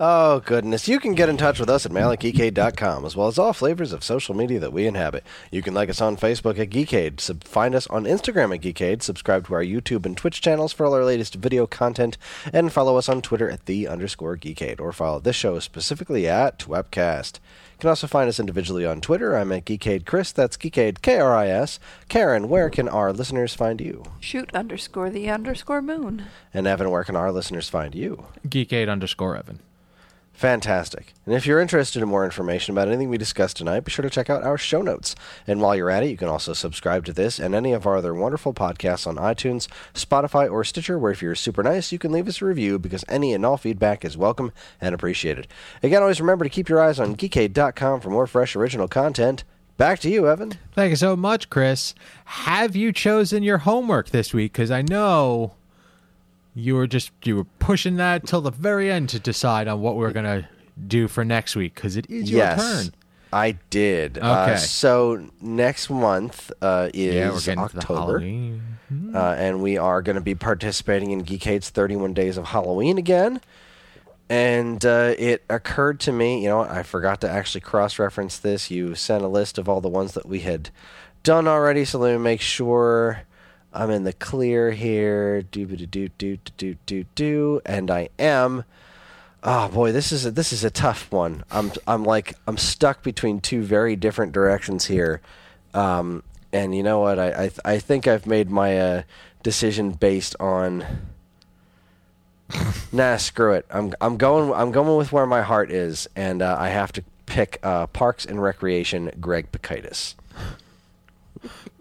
Oh, goodness. You can get in touch with us at mail at geekade.com, as well as all flavors of social media that we inhabit. You can like us on Facebook at Geekade, sub- find us on Instagram at Geekade, subscribe to our YouTube and Twitch channels for all our latest video content, and follow us on Twitter at the underscore Geekade, or follow this show specifically at Twepcast. You can also find us individually on Twitter. I'm at Geekade Chris. That's Geekade K R I S. Karen, where can our listeners find you? Shoot underscore the underscore moon. And Evan, where can our listeners find you? Geekade underscore Evan. Fantastic. And if you're interested in more information about anything we discussed tonight, be sure to check out our show notes. And while you're at it, you can also subscribe to this and any of our other wonderful podcasts on iTunes, Spotify, or Stitcher, where if you're super nice, you can leave us a review because any and all feedback is welcome and appreciated. Again, always remember to keep your eyes on geekade.com for more fresh original content. Back to you, Evan. Thank you so much, Chris. Have you chosen your homework this week? Because I know you were just you were pushing that till the very end to decide on what we are gonna do for next week. Because it is your yes. turn. I did. Uh, Okay. so next month uh, is Yeah, we're getting to the October. Uh, and we are going to be participating in Geekade's 31 Days of Halloween again. And uh, it occurred to me, you know, I forgot to actually cross-reference this. You sent a list of all the ones that we had done already, so let me make sure I'm in the clear here. Do do do do do do do, and I am. Oh boy, this is a, this is a tough one. I'm I'm like I'm stuck between two very different directions here, um, and you know what? I I, th- I think I've made my uh, decision based on. nah, screw it. I'm I'm going I'm going with where my heart is, and uh, I have to pick uh, Parks and Recreation. Greg Pikitis.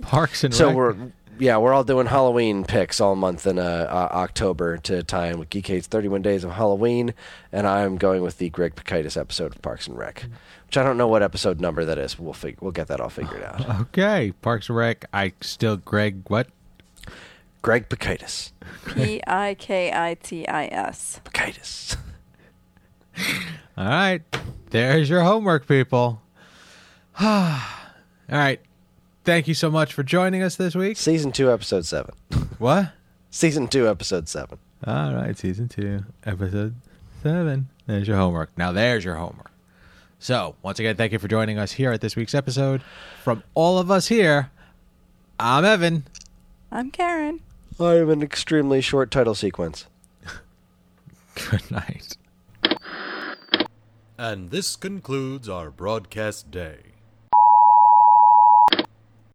Parks and So Rec- we're yeah, we're all doing Halloween picks all month in uh, uh, October to tie in with Geekade's 31 Days of Halloween, and I'm going with the Greg Pikitis episode of Parks and Rec, which I don't know what episode number that is. We'll fig- we'll get that all figured out. okay. Parks and Rec. I still Greg. What? Greg Pikitis. P I K I T I S. Pikitis. All right. There's your homework, people. All right. Thank you so much for joining us this week. Season two, episode seven. What? Season two, episode seven. All right, season two, episode seven. There's your homework. Now, there's your homework. So, once again, thank you for joining us here at this week's episode. From all of us here, I'm Evan. I'm Karen. I have an extremely short title sequence. Good night. And this concludes our broadcast day.